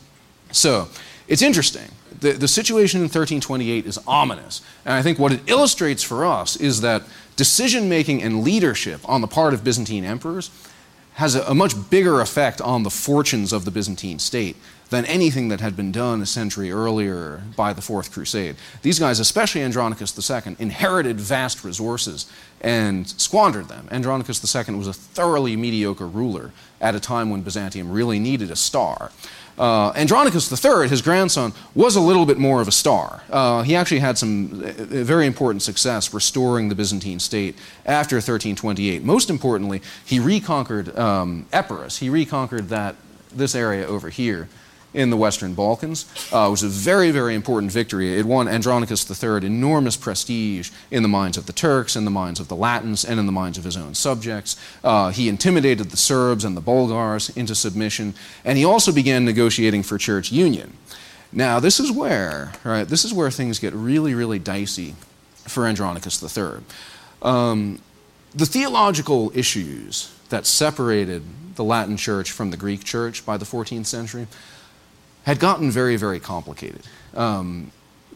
Speaker 4: So it's interesting. The, the situation in 1328 is ominous. And I think what it illustrates for us is that decision making and leadership on the part of Byzantine emperors has a, a, much bigger effect on the fortunes of the Byzantine state than anything that had been done a century earlier by the Fourth Crusade. These guys, especially Andronicus II, inherited vast resources and squandered them. Andronicus II was a thoroughly mediocre ruler at a time when Byzantium really needed a star. Uh, Andronicus III, his grandson, was a little bit more of a star. Uh, he actually had some uh, very important success restoring the Byzantine state after 1328. Most importantly, he reconquered um, Epirus. He reconquered that this area over here in the Western Balkans. Uh, it was a very, very important victory. It won Andronicus III enormous prestige in the minds of the Turks, in the minds of the Latins, and in the minds of his own subjects. Uh, he intimidated the Serbs and the Bulgars into submission, and he also began negotiating for church union. Now, this is where, right, this is where things get really, really dicey for Andronicus III. Um, the theological issues that separated the Latin church from the Greek church by the 14th century had gotten very, very complicated. Um,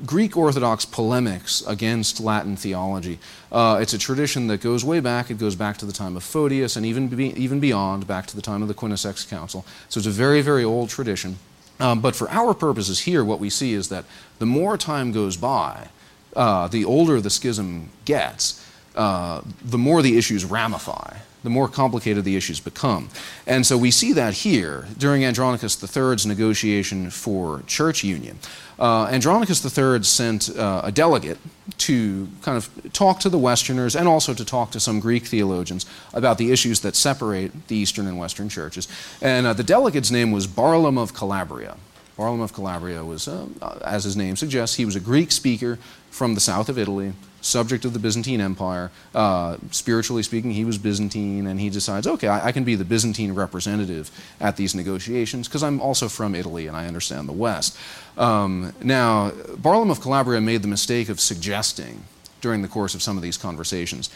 Speaker 4: Greek Orthodox polemics against Latin theology. Uh, it's a tradition that goes way back. It goes back to the time of Photius and even, be, even beyond, back to the time of the Quinisext Council. So it's a very, very old tradition. Um, but for our purposes here, what we see is that the more time goes by, uh, the older the schism gets, uh, the more the issues ramify the more complicated the issues become. And so we see that here during Andronicus III's negotiation for church union. Uh, Andronicus III sent uh, a delegate to kind of talk to the Westerners and also to talk to some Greek theologians about the issues that separate the Eastern and Western churches. And uh, the delegate's name was Barlaam of Calabria. Barlaam of Calabria was, uh, as his name suggests, he was a Greek speaker from the south of Italy subject of the Byzantine Empire. Uh, spiritually speaking, he was Byzantine, and he decides, okay, I, I can be the Byzantine representative at these negotiations because I'm also from Italy and I understand the West. Um, now, Barlaam of Calabria made the mistake of suggesting during the course of some of these conversations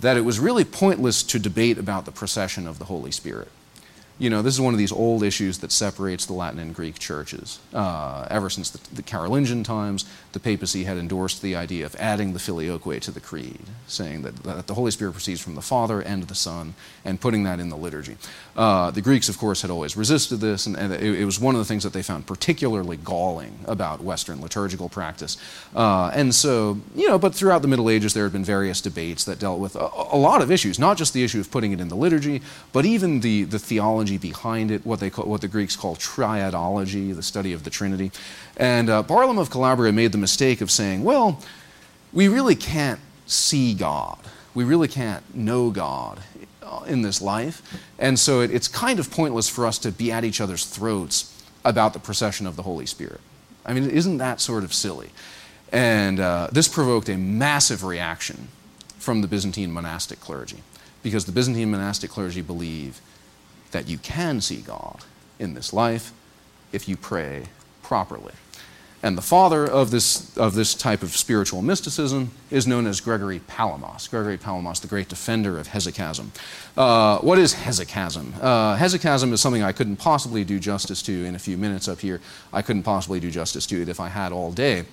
Speaker 4: that it was really pointless to debate about the procession of the Holy Spirit you know, this is one of these old issues that separates the Latin and Greek churches. Uh, ever since the, the, Carolingian times, the papacy had endorsed the idea of adding the filioque to the creed, saying that, that the Holy Spirit proceeds from the Father and the Son, and putting that in the liturgy. Uh, the Greeks, of course, had always resisted this, and, and it, it, was one of the things that they found particularly galling about Western liturgical practice. Uh, and so, you know, but throughout the Middle Ages, there had been various debates that dealt with a, a lot of issues, not just the issue of putting it in the liturgy, but even the, the theology theology behind it, what, they call, what the Greeks call triadology, the study of the Trinity. And uh, Barlaam of Calabria made the mistake of saying, well, we really can't see God. We really can't know God in this life. And so it, it's kind of pointless for us to be at each other's throats about the procession of the Holy Spirit. I mean, isn't that sort of silly? And uh, this provoked a massive reaction from the Byzantine monastic clergy because the Byzantine monastic clergy believe that you can see God in this life if you pray properly. And the father of this, of this type of spiritual mysticism is known as Gregory Palamas. Gregory Palamas, the great defender of hesychasm. Uh, what is hesychasm? Uh, hesychasm is something I couldn't possibly do justice to in a few minutes up here. I couldn't possibly do justice to it if I had all day.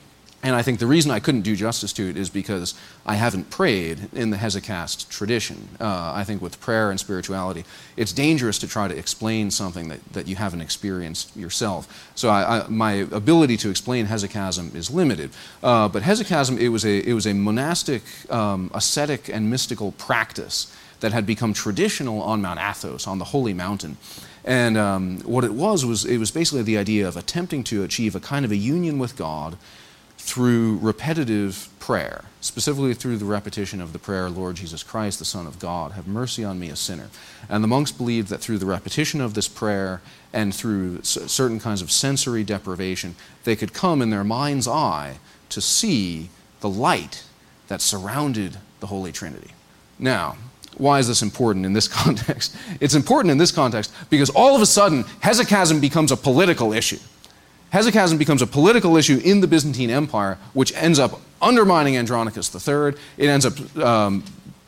Speaker 4: And I think the reason I couldn't do justice to it is because I haven't prayed in the Hesychast tradition. Uh, I think with prayer and spirituality, it's dangerous to try to explain something that, that you haven't experienced yourself. So I, I, my ability to explain hesychasm is limited. Uh, but hesychasm, it was a, it was a monastic, um, ascetic, and mystical practice that had become traditional on Mount Athos, on the holy mountain. And um, what it was was it was basically the idea of attempting to achieve a kind of a union with God through repetitive prayer, specifically through the repetition of the prayer, Lord Jesus Christ, the Son of God, have mercy on me, a sinner. And the monks believed that through the repetition of this prayer and through certain kinds of sensory deprivation, they could come in their mind's eye to see the light that surrounded the Holy Trinity. Now, why is this important in this context? It's important in this context because all of a sudden, hesychasm becomes a political issue. Hesychasm becomes a political issue in the Byzantine Empire, which ends up undermining Andronicus III. It ends up um,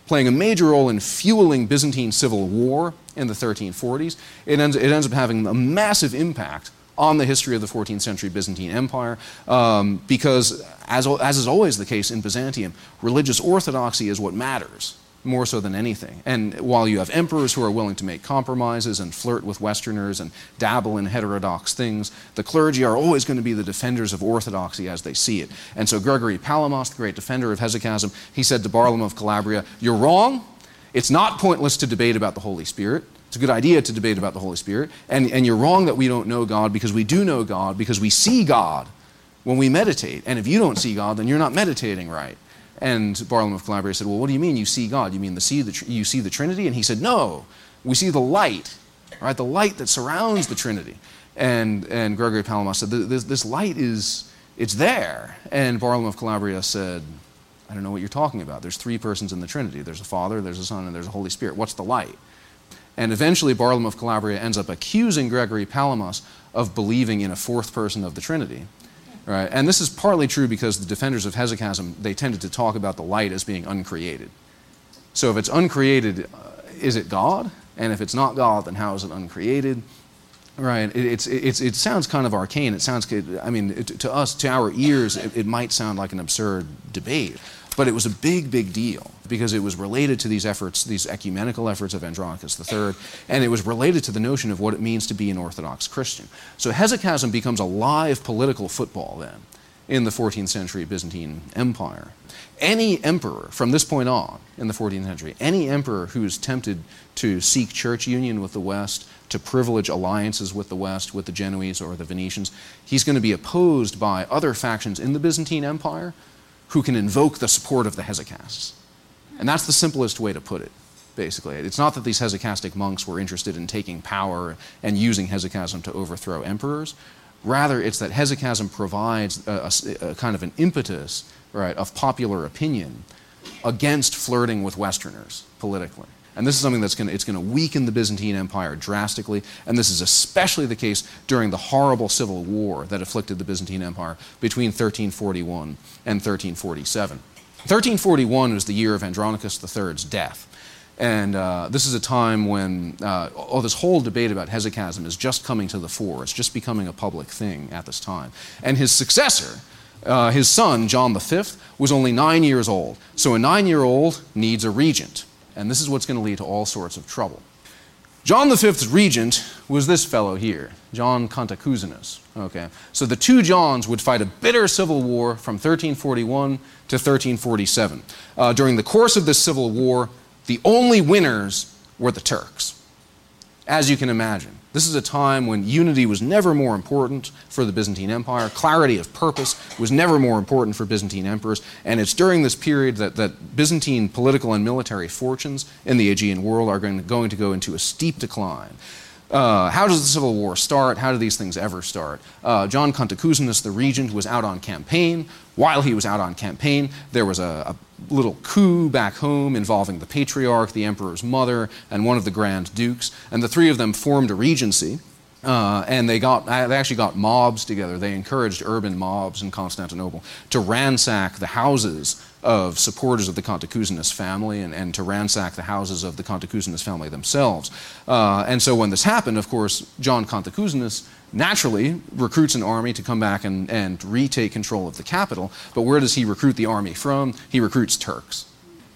Speaker 4: playing a major role in fueling Byzantine civil war in the 1340s. It ends, it ends up having a massive impact on the history of the 14th century Byzantine Empire um, because, as, as is always the case in Byzantium, religious orthodoxy is what matters more so than anything. And while you have emperors who are willing to make compromises and flirt with Westerners and dabble in heterodox things, the clergy are always going to be the defenders of orthodoxy as they see it. And so Gregory Palamas, the great defender of hesychasm, he said to Barlaam of Calabria, You're wrong. It's not pointless to debate about the Holy Spirit. It's a good idea to debate about the Holy Spirit. And, and you're wrong that we don't know God because we do know God because we see God when we meditate. And if you don't see God, then you're not meditating right. And Barlaam of Calabria said, Well, what do you mean you see God? You mean the see the, you see the Trinity? And he said, No, we see the light, right? The light that surrounds the Trinity. And, and Gregory Palamas said, this, this light is, it's there. And Barlaam of Calabria said, I don't know what you're talking about. There's three persons in the Trinity. There's a Father, there's a Son, and there's a Holy Spirit. What's the light? And eventually, Barlaam of Calabria ends up accusing Gregory Palamas of believing in a fourth person of the Trinity. Right? And this is partly true because the defenders of hesychasm, they tended to talk about the light as being uncreated. So if it's uncreated, uh, is it God? And if it's not God, then how is it uncreated? Right. It, it's, it's, it sounds kind of arcane. It sounds, I mean, it, to us, to our ears, it, it might sound like an absurd debate. But it was a big, big deal because it was related to these efforts, these ecumenical efforts of Andronicus III, and it was related to the notion of what it means to be an Orthodox Christian. So hesychasm becomes a live political football then in the 14th century Byzantine Empire. Any emperor from this point on in the 14th century, any emperor who is tempted to seek church union with the West, to privilege alliances with the West, with the Genoese or the Venetians, he's going to be opposed by other factions in the Byzantine Empire who can invoke the support of the hesychasts. And that's the simplest way to put it, basically. It's not that these hesychastic monks were interested in taking power and using hesychasm to overthrow emperors. Rather, it's that hesychasm provides a, a, a kind of an impetus right, of popular opinion against flirting with Westerners politically. And this is something that's going to, it's going to weaken the Byzantine Empire drastically. And this is especially the case during the horrible civil war that afflicted the Byzantine Empire between 1341 and 1347. 1341 was the year of Andronicus III's death. And uh, this is a time when uh, oh, this whole debate about hesychasm is just coming to the fore. It's just becoming a public thing at this time. And his successor, uh, his son, John V, was only nine years old. So a nine year old needs a regent. And this is what's going to lead to all sorts of trouble. John V's regent was this fellow here, John Cantacuzenus. Okay, so the two Johns would fight a bitter civil war from 1341 to 1347. Uh, during the course of this civil war, the only winners were the Turks. as you can imagine. This is a time when unity was never more important for the Byzantine Empire, clarity of purpose was never more important for Byzantine emperors, and it's during this period that, that Byzantine political and military fortunes in the Aegean world are going to, going to go into a steep decline. Uh, how does the Civil War start? How do these things ever start? Uh, John Cantacuzene, the regent, was out on campaign. While he was out on campaign, there was a, a little coup back home involving the patriarch, the emperor's mother, and one of the grand dukes. And the three of them formed a regency. Uh, and they got they actually got mobs together. They encouraged urban mobs in Constantinople to ransack the houses of supporters of the Cantacuzenist family and, and to ransack the houses of the Cantacuzenist family themselves. Uh, and so when this happened, of course, John Cantacuzenus naturally recruits an army to come back and, and retake control of the capital. But where does he recruit the army from? He recruits Turks.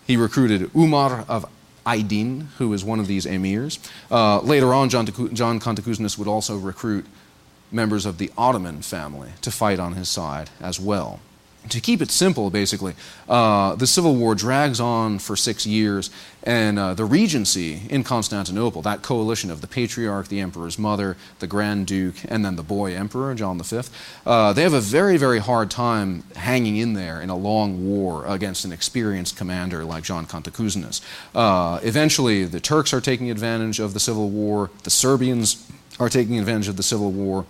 Speaker 4: He recruited Umar of Aydin, who is one of these emirs. Uh, later on, John, Cantacuzenus would also recruit members of the Ottoman family to fight on his side as well to keep it simple, basically, uh, the Civil War drags on for six years, and uh, the Regency in Constantinople, that coalition of the Patriarch, the Emperor's mother, the Grand Duke, and then the boy Emperor, John V, uh, they have a very, very hard time hanging in there in a long war against an experienced commander like John Cantacuzenus. Uh, eventually, the Turks are taking advantage of the Civil War, the Serbians are taking advantage of the Civil War,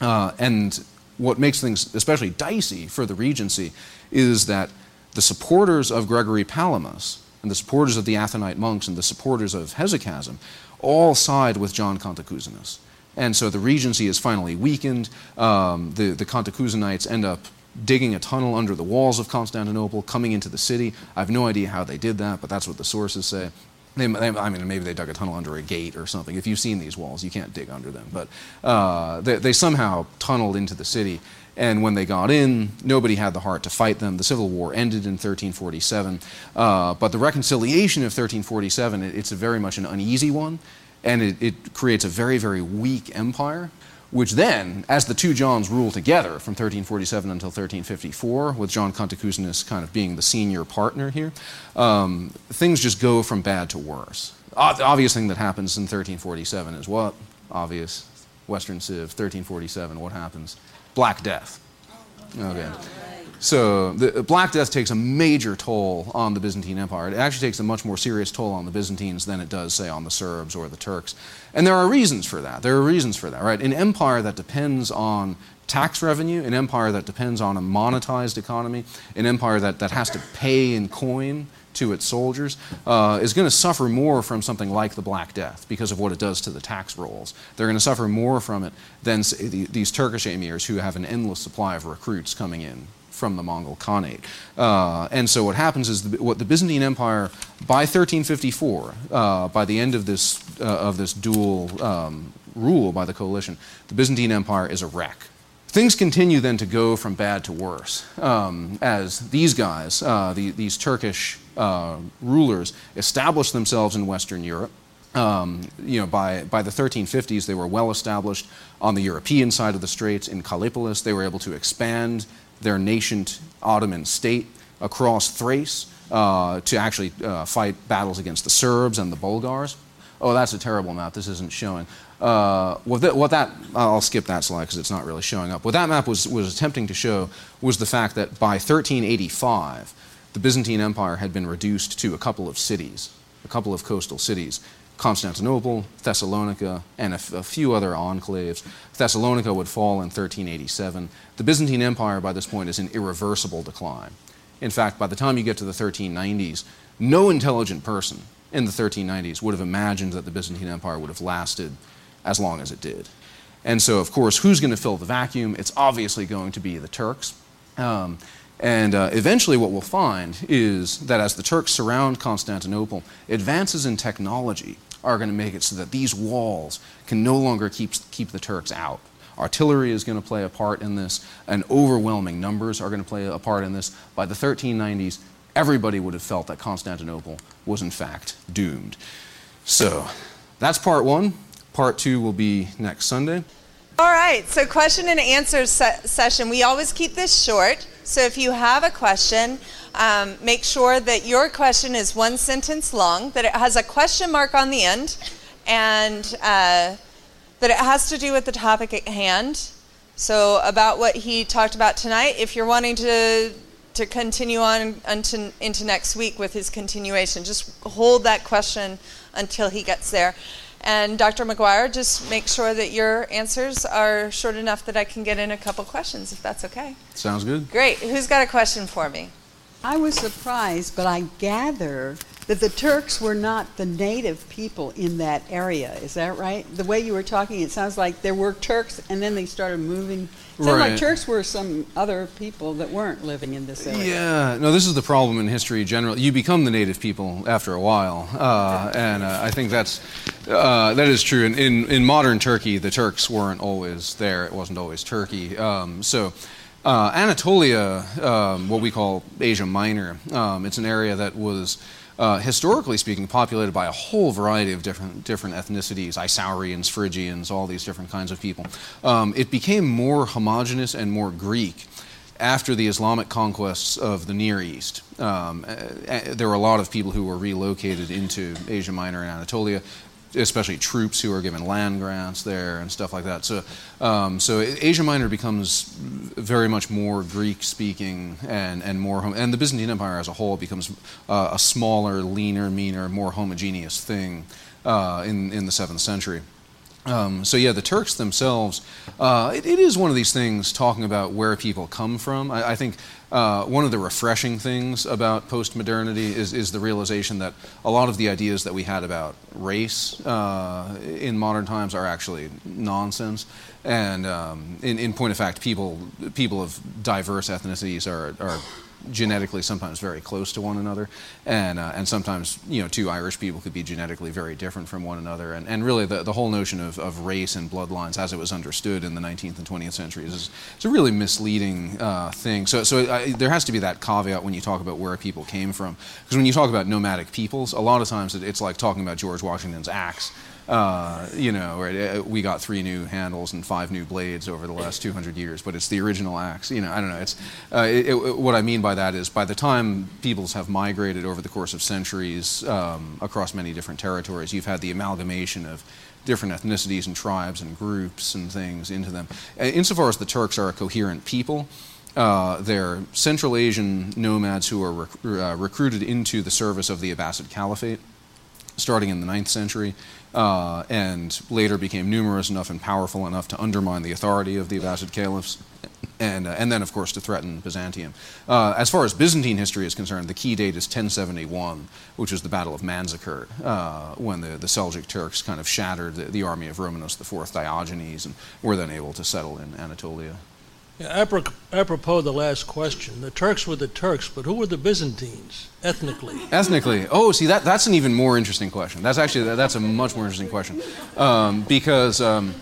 Speaker 4: uh, and what makes things especially dicey for the Regency is that the supporters of Gregory Palamas and the supporters of the Athonite monks and the supporters of Hesychasm all side with John Cantacuzenus. And so the Regency is finally weakened. Um, the, the Cantacuzenites end up digging a tunnel under the walls of Constantinople, coming into the city. I have no idea how they did that, but that's what the sources say. They, they, I mean, maybe they dug a tunnel under a gate or something. If you've seen these walls, you can't dig under them. But uh, they, they somehow tunneled into the city. And when they got in, nobody had the heart to fight them. The Civil War ended in 1347. Uh, but the reconciliation of 1347, it, it's very much an uneasy one. And it, it creates a very, very weak empire which then, as the two Johns rule together from 1347 until 1354, with John Cantacuzenus kind of being the senior partner here, um, things just go from bad to worse. the obvious thing that happens in 1347 is what? Obvious. Western Civ, 1347, what happens? Black Death. Okay. So the Black Death takes a major toll on the Byzantine Empire. It actually takes a much more serious toll on the Byzantines than it does, say, on the Serbs or the Turks. And there are reasons for that. There are reasons for that, right? An empire that depends on tax revenue, an empire that depends on a monetized economy, an empire that, that has to pay in coin to its soldiers uh, is going to suffer more from something like the Black Death because of what it does to the tax rolls. They're going to suffer more from it than the, these Turkish emirs who have an endless supply of recruits coming in from the Mongol Khanate. Uh, and so what happens is the, what the Byzantine Empire, by 1354, uh, by the end of this, uh, of this dual um, rule by the coalition, the Byzantine Empire is a wreck. Things continue then to go from bad to worse um, as these guys, uh, the, these Turkish uh, rulers, establish themselves in Western Europe. Um, you know, by, by the 1350s, they were well established on the European side of the Straits in Callipolis. They were able to expand their nascent Ottoman state across Thrace uh, to actually uh, fight battles against the Serbs and the Bulgars. Oh, that's a terrible map. This isn't showing. Uh, what, that, what, that, I'll skip that slide because it's not really showing up. What that map was, was attempting to show was the fact that by 1385, the Byzantine Empire had been reduced to a couple of cities, a couple of coastal cities. Constantinople, Thessalonica, and a, few other enclaves. Thessalonica would fall in 1387. The Byzantine Empire by this point is in irreversible decline. In fact, by the time you get to the 1390s, no intelligent person in the 1390s would have imagined that the Byzantine Empire would have lasted as long as it did. And so, of course, who's going to fill the vacuum? It's obviously going to be the Turks. Um, and uh, eventually, what we'll find is that as the Turks surround Constantinople, advances in technology are going to make it so that these walls can no longer keep, keep the Turks out. Artillery is going to play a part in this, and overwhelming numbers are going to play a part in this. By the 1390s, everybody would have felt that Constantinople was, in fact, doomed. So, that's part one. Part two will be next Sunday.
Speaker 2: All right, so question and answer se- session. We always keep this short. So if you have a question, um, make sure that your question is one sentence long, that it has a question mark on the end, and uh, that it has to do with the topic at hand. So, about what he talked about tonight, if you're wanting to to continue on unto, into next week with his continuation, just hold that question until he gets there. And Dr. McGuire, just make sure that your answers are short enough that I can get in a couple questions, if that's okay.
Speaker 4: Sounds good.
Speaker 2: Great. Who's got a question for me?
Speaker 5: I was surprised, but I gather that the Turks were not the native people in that area. Is that right? The way you were talking, it sounds like there were Turks and then they started moving. It sounded
Speaker 4: Right.
Speaker 5: like Turks were some other people that weren't living in this area.
Speaker 4: Yeah, no, this is the problem in history generally. You become the native people after a while, uh, and uh, I think that's uh, that is true. In, in in modern Turkey, the Turks weren't always there. It wasn't always Turkey. Um, so. Uh, Anatolia, um, what we call Asia Minor, um, it's an area that was, uh, historically speaking, populated by a whole variety of different different ethnicities, Isaurians, Phrygians, all these different kinds of people. Um, it became more homogenous and more Greek after the Islamic conquests of the Near East. Um, uh, there were a lot of people who were relocated into Asia Minor and Anatolia, especially troops who are given land grants there and stuff like that. So, um, so Asia Minor becomes very much more Greek-speaking and and more, and the Byzantine Empire as a whole becomes uh, a smaller, leaner, meaner, more homogeneous thing uh, in in the seventh century. Um, so yeah, the Turks themselves, uh, it, it is one of these things talking about where people come from. I, I think uh, one of the refreshing things about post-modernity is, is the realization that a lot of the ideas that we had about race uh, in modern times are actually nonsense. And um, in, in point of fact, people people of diverse ethnicities are, are genetically sometimes very close to one another, and uh, and sometimes you know two Irish people could be genetically very different from one another, and, and really the, the whole notion of, of race and bloodlines as it was understood in the 19th and 20th centuries is it's a really misleading uh, thing. So so I, there has to be that caveat when you talk about where people came from, because when you talk about nomadic peoples, a lot of times it, it's like talking about George Washington's axe. Uh, you know, right, uh, we got three new handles and five new blades over the last 200 years, but it's the original axe. You know, I don't know. It's uh, it, it, what I mean by that is by the time peoples have migrated over the course of centuries um, across many different territories, you've had the amalgamation of different ethnicities and tribes and groups and things into them. Uh, Insofar as the Turks are a coherent people, uh, they're Central Asian nomads who are rec- uh, recruited into the service of the Abbasid Caliphate starting in the 9th century, uh, and later became numerous enough and powerful enough to undermine the authority of the Abbasid caliphs, and, uh, and then, of course, to threaten Byzantium. Uh, as far as Byzantine history is concerned, the key date is 1071, which is the Battle of Manzikert, uh, when the, the Seljuk Turks kind of shattered the, the army of Romanos IV Diogenes and were then able to settle in Anatolia.
Speaker 6: Yeah, apropos the last question, the Turks were the Turks, but who were the Byzantines ethnically?
Speaker 4: Ethnically, oh, see that that's an even more interesting question. That's actually that, that's a much more interesting question um, because um,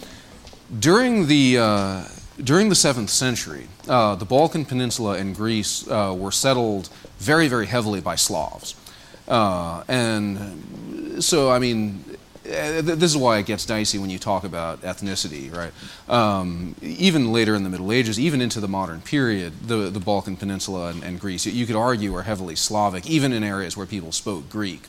Speaker 4: during the uh, during the seventh century, uh, the Balkan Peninsula and Greece uh, were settled very very heavily by Slavs, uh, and so I mean. Uh, th- This is why it gets dicey when you talk about ethnicity, right? Um, even later in the Middle Ages, even into the modern period, the, the Balkan Peninsula and, and Greece, you could argue, are heavily Slavic, even in areas where people spoke Greek.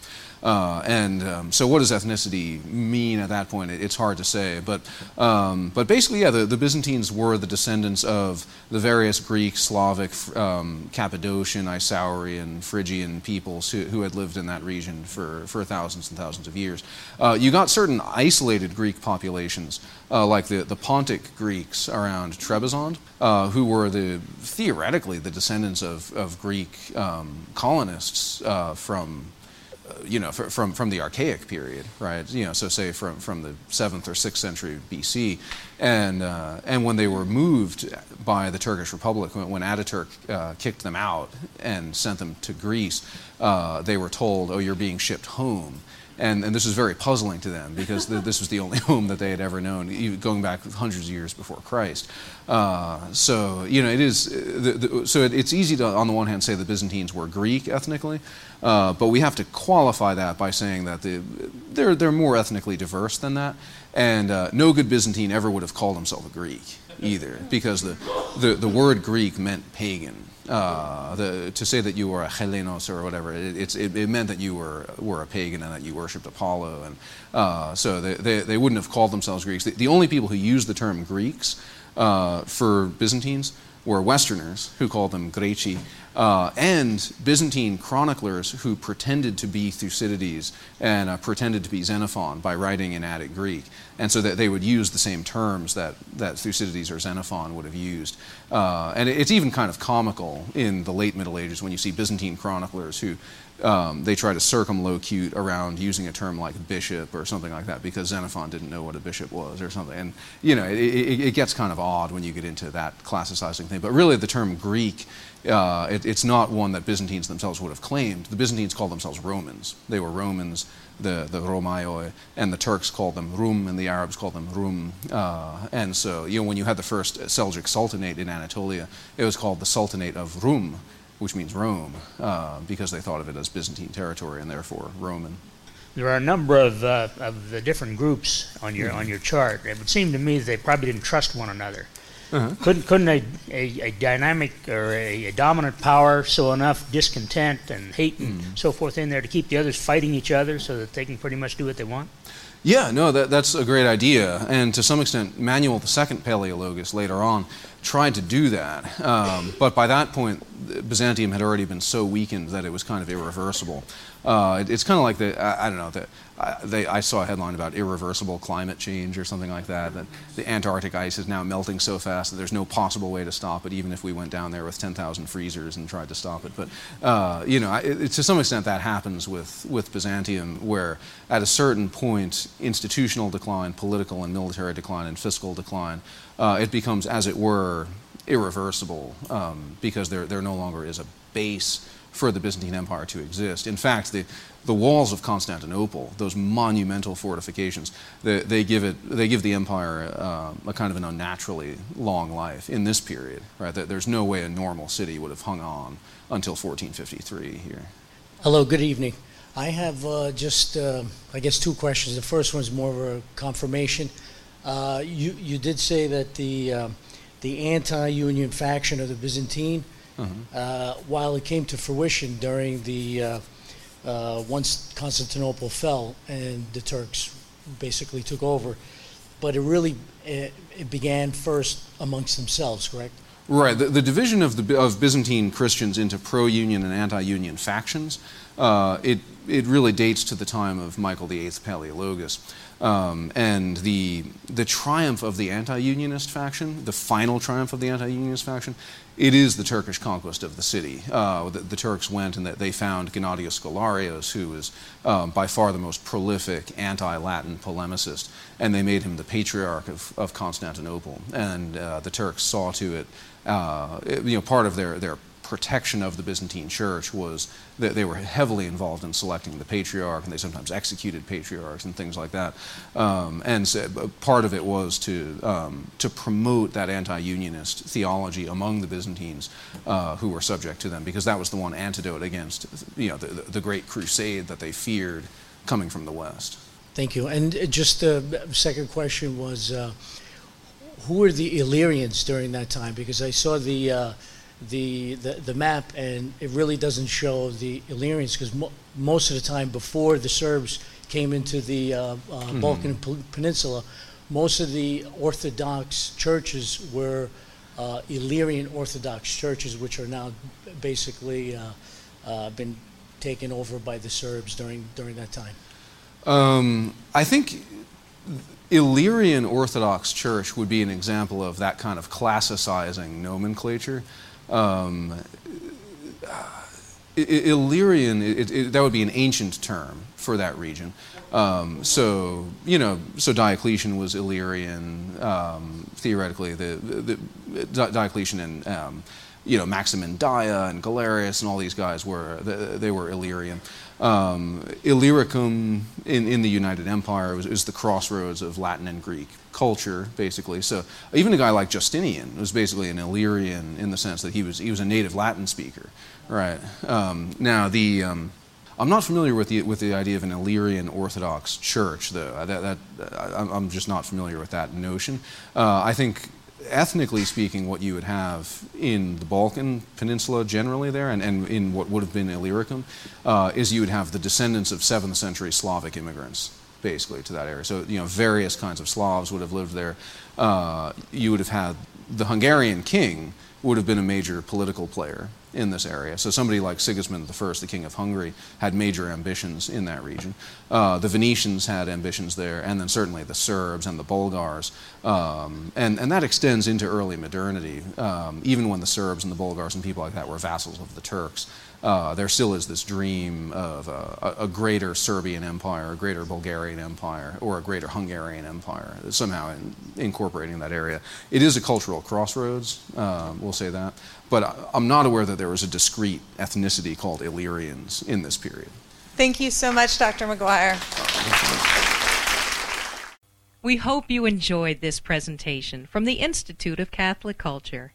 Speaker 4: Uh, and um, so, what does ethnicity mean at that point? It, it's hard to say. But, um, but basically, yeah, the, the Byzantines were the descendants of the various Greek, Slavic, um, Cappadocian, Isaurian, Phrygian peoples who, who had lived in that region for, for thousands and thousands of years. Uh, you got certain isolated Greek populations, uh, like the, the Pontic Greeks around Trebizond, uh, who were the theoretically the descendants of, of Greek um, colonists uh, from you know, fr- from from the Archaic period, right? You know, so say from from the seventh or sixth century BC, and uh, and when they were moved by the Turkish Republic, when, when Ataturk uh, kicked them out and sent them to Greece, uh, they were told, "Oh, you're being shipped home." And, and this was very puzzling to them because th- this was the only home that they had ever known, even going back hundreds of years before Christ. Uh, so you know, it is. uh, The, the, so it, it's easy to, on the one hand, say the Byzantines were Greek ethnically, uh, but we have to qualify that by saying that the, they're they're more ethnically diverse than that, and uh, no good Byzantine ever would have called himself a Greek. either, because the, the, the word Greek meant pagan. Uh, the, to say that you were a Hellenos or whatever, it, it, it, meant that you were, were a pagan and that you worshipped Apollo. And uh, so they, they, they, wouldn't have called themselves Greeks. The, the only people who used the term Greeks uh, for Byzantines were Westerners who called them Greci, uh, and Byzantine chroniclers who pretended to be Thucydides and uh, pretended to be Xenophon by writing in Attic Greek. And so that they would use the same terms that, that Thucydides or Xenophon would have used. Uh, and it's even kind of comical in the late Middle Ages when you see Byzantine chroniclers who um, they try to circumlocute around using a term like bishop or something like that because Xenophon didn't know what a bishop was or something. And, you know, it, it, it gets kind of odd when you get into that classicizing thing. But really, the term Greek, uh, it, it's not one that Byzantines themselves would have claimed. The Byzantines called themselves Romans. They were Romans, the, the Romaioi, and the Turks called them Rum, and the Arabs called them Rum. Uh, and so, you know, when you had the first Seljuk Sultanate in Anatolia, it was called the Sultanate of Rum which means Rome, uh, because they thought of it as Byzantine territory and therefore Roman.
Speaker 7: There are a number of, uh, of the different groups on your mm-hmm. on your chart. It would seem to me that they probably didn't trust one another. Uh-huh. Couldn't couldn't a, a, a dynamic or a, a, dominant power sow enough discontent and hate and mm. so forth in there to keep the others fighting each other so that they can pretty much do what they want?
Speaker 4: Yeah, no, that, that's a great idea. And to some extent, Manuel II Paleologus later on tried to do that. Um, but by that point, Byzantium had already been so weakened that it was kind of irreversible. Uh, it, it's kind of like the, I, I don't know, the, I, they, I saw a headline about irreversible climate change or something like that, that the Antarctic ice is now melting so fast that there's no possible way to stop it, even if we went down there with 10,000 freezers and tried to stop it. But, uh, you know, it, to some extent that happens with, with Byzantium, where at a certain point, institutional decline, political and military decline, and fiscal decline, uh, it becomes, as it were, irreversible um, because there, there no longer is a base for the Byzantine Empire to exist. In fact, the, the walls of Constantinople, those monumental fortifications, they, they give, it, they give the empire uh, a kind of an unnaturally long life in this period. Right? There's no way a normal city would have hung on until 1453 here.
Speaker 7: Hello, good evening. I have uh, just, uh, I guess, two questions. The first one is more of a confirmation. Uh, you, you did say that the, um, the anti Union faction of the Byzantine Mm-hmm. Uh, while it came to fruition during the uh, uh, once Constantinople fell and the Turks basically took over, but it really it, it began first amongst themselves, correct?
Speaker 4: Right. The, the division of the of Byzantine Christians into pro-union and anti-union factions, uh, it it really dates to the time of Michael VIII Paleologus. Um, and the, the triumph of the anti unionist faction, the final triumph of the anti unionist faction, it is the Turkish conquest of the city. Uh, the, the, Turks went and they found Gennadios Scholarios, who was um, by far the most prolific anti Latin polemicist, and they made him the patriarch of, of Constantinople. And uh, the Turks saw to it, uh, it, you know, part of their, their protection of the Byzantine Church was that they were heavily involved in selecting the patriarch, and they sometimes executed patriarchs and things like that. Um, and so part of it was to um, to promote that anti-unionist theology among the Byzantines uh, who were subject to them, because that was the one antidote against you know the, the great crusade that they feared coming from the west.
Speaker 7: Thank you. And just the second question was. Uh, who were the Illyrians during that time? Because I saw the uh, the, the, the map, and it really doesn't show the Illyrians because mo- most of the time before the Serbs came into the uh, uh, mm-hmm. Balkan P- Peninsula, most of the Orthodox churches were uh, Illyrian Orthodox churches, which are now basically uh, uh, been taken over by the Serbs during during that time.
Speaker 4: Um, I think Illyrian Orthodox Church would be an example of that kind of classicizing nomenclature. Um, Illyrian, it, it, that would be an ancient term for that region. Um, so, you know, so Diocletian was Illyrian, um, theoretically, the, the, the, Diocletian and, um, you know, Maximin Daia and Galerius and all these guys were, they were Illyrian. Um, Illyricum in, in the United Empire was, was the crossroads of Latin and Greek culture, basically. So even a guy like Justinian was basically an Illyrian in the sense that he was he was a native Latin speaker, right? Um, now the um, I'm not familiar with the with the idea of an Illyrian Orthodox Church, though. That, that I'm just not familiar with that notion. Uh, I think ethnically speaking, what you would have in the Balkan Peninsula generally there, and, and in what would have been Illyricum, uh, is you would have the descendants of 7th century Slavic immigrants, basically, to that area. So, you know, various kinds of Slavs would have lived there. Uh, you would have had the Hungarian king would have been a major political player in this area. So somebody like Sigismund I, the king of Hungary, had major ambitions in that region. Uh, the Venetians had ambitions there, and then certainly the Serbs and the Bulgars. Um, and, and that extends into early modernity, um, even when the Serbs and the Bulgars and people like that were vassals of the Turks. Uh, there still is this dream of a, a, greater Serbian empire, a greater Bulgarian empire, or a greater Hungarian empire, somehow in, incorporating that area. It is a cultural crossroads, uh, we'll say that, but I'm not aware that there was a discrete ethnicity called Illyrians in this period.
Speaker 2: Thank you so much, Dr. McGuire.
Speaker 8: We hope you enjoyed this presentation from the Institute of Catholic Culture.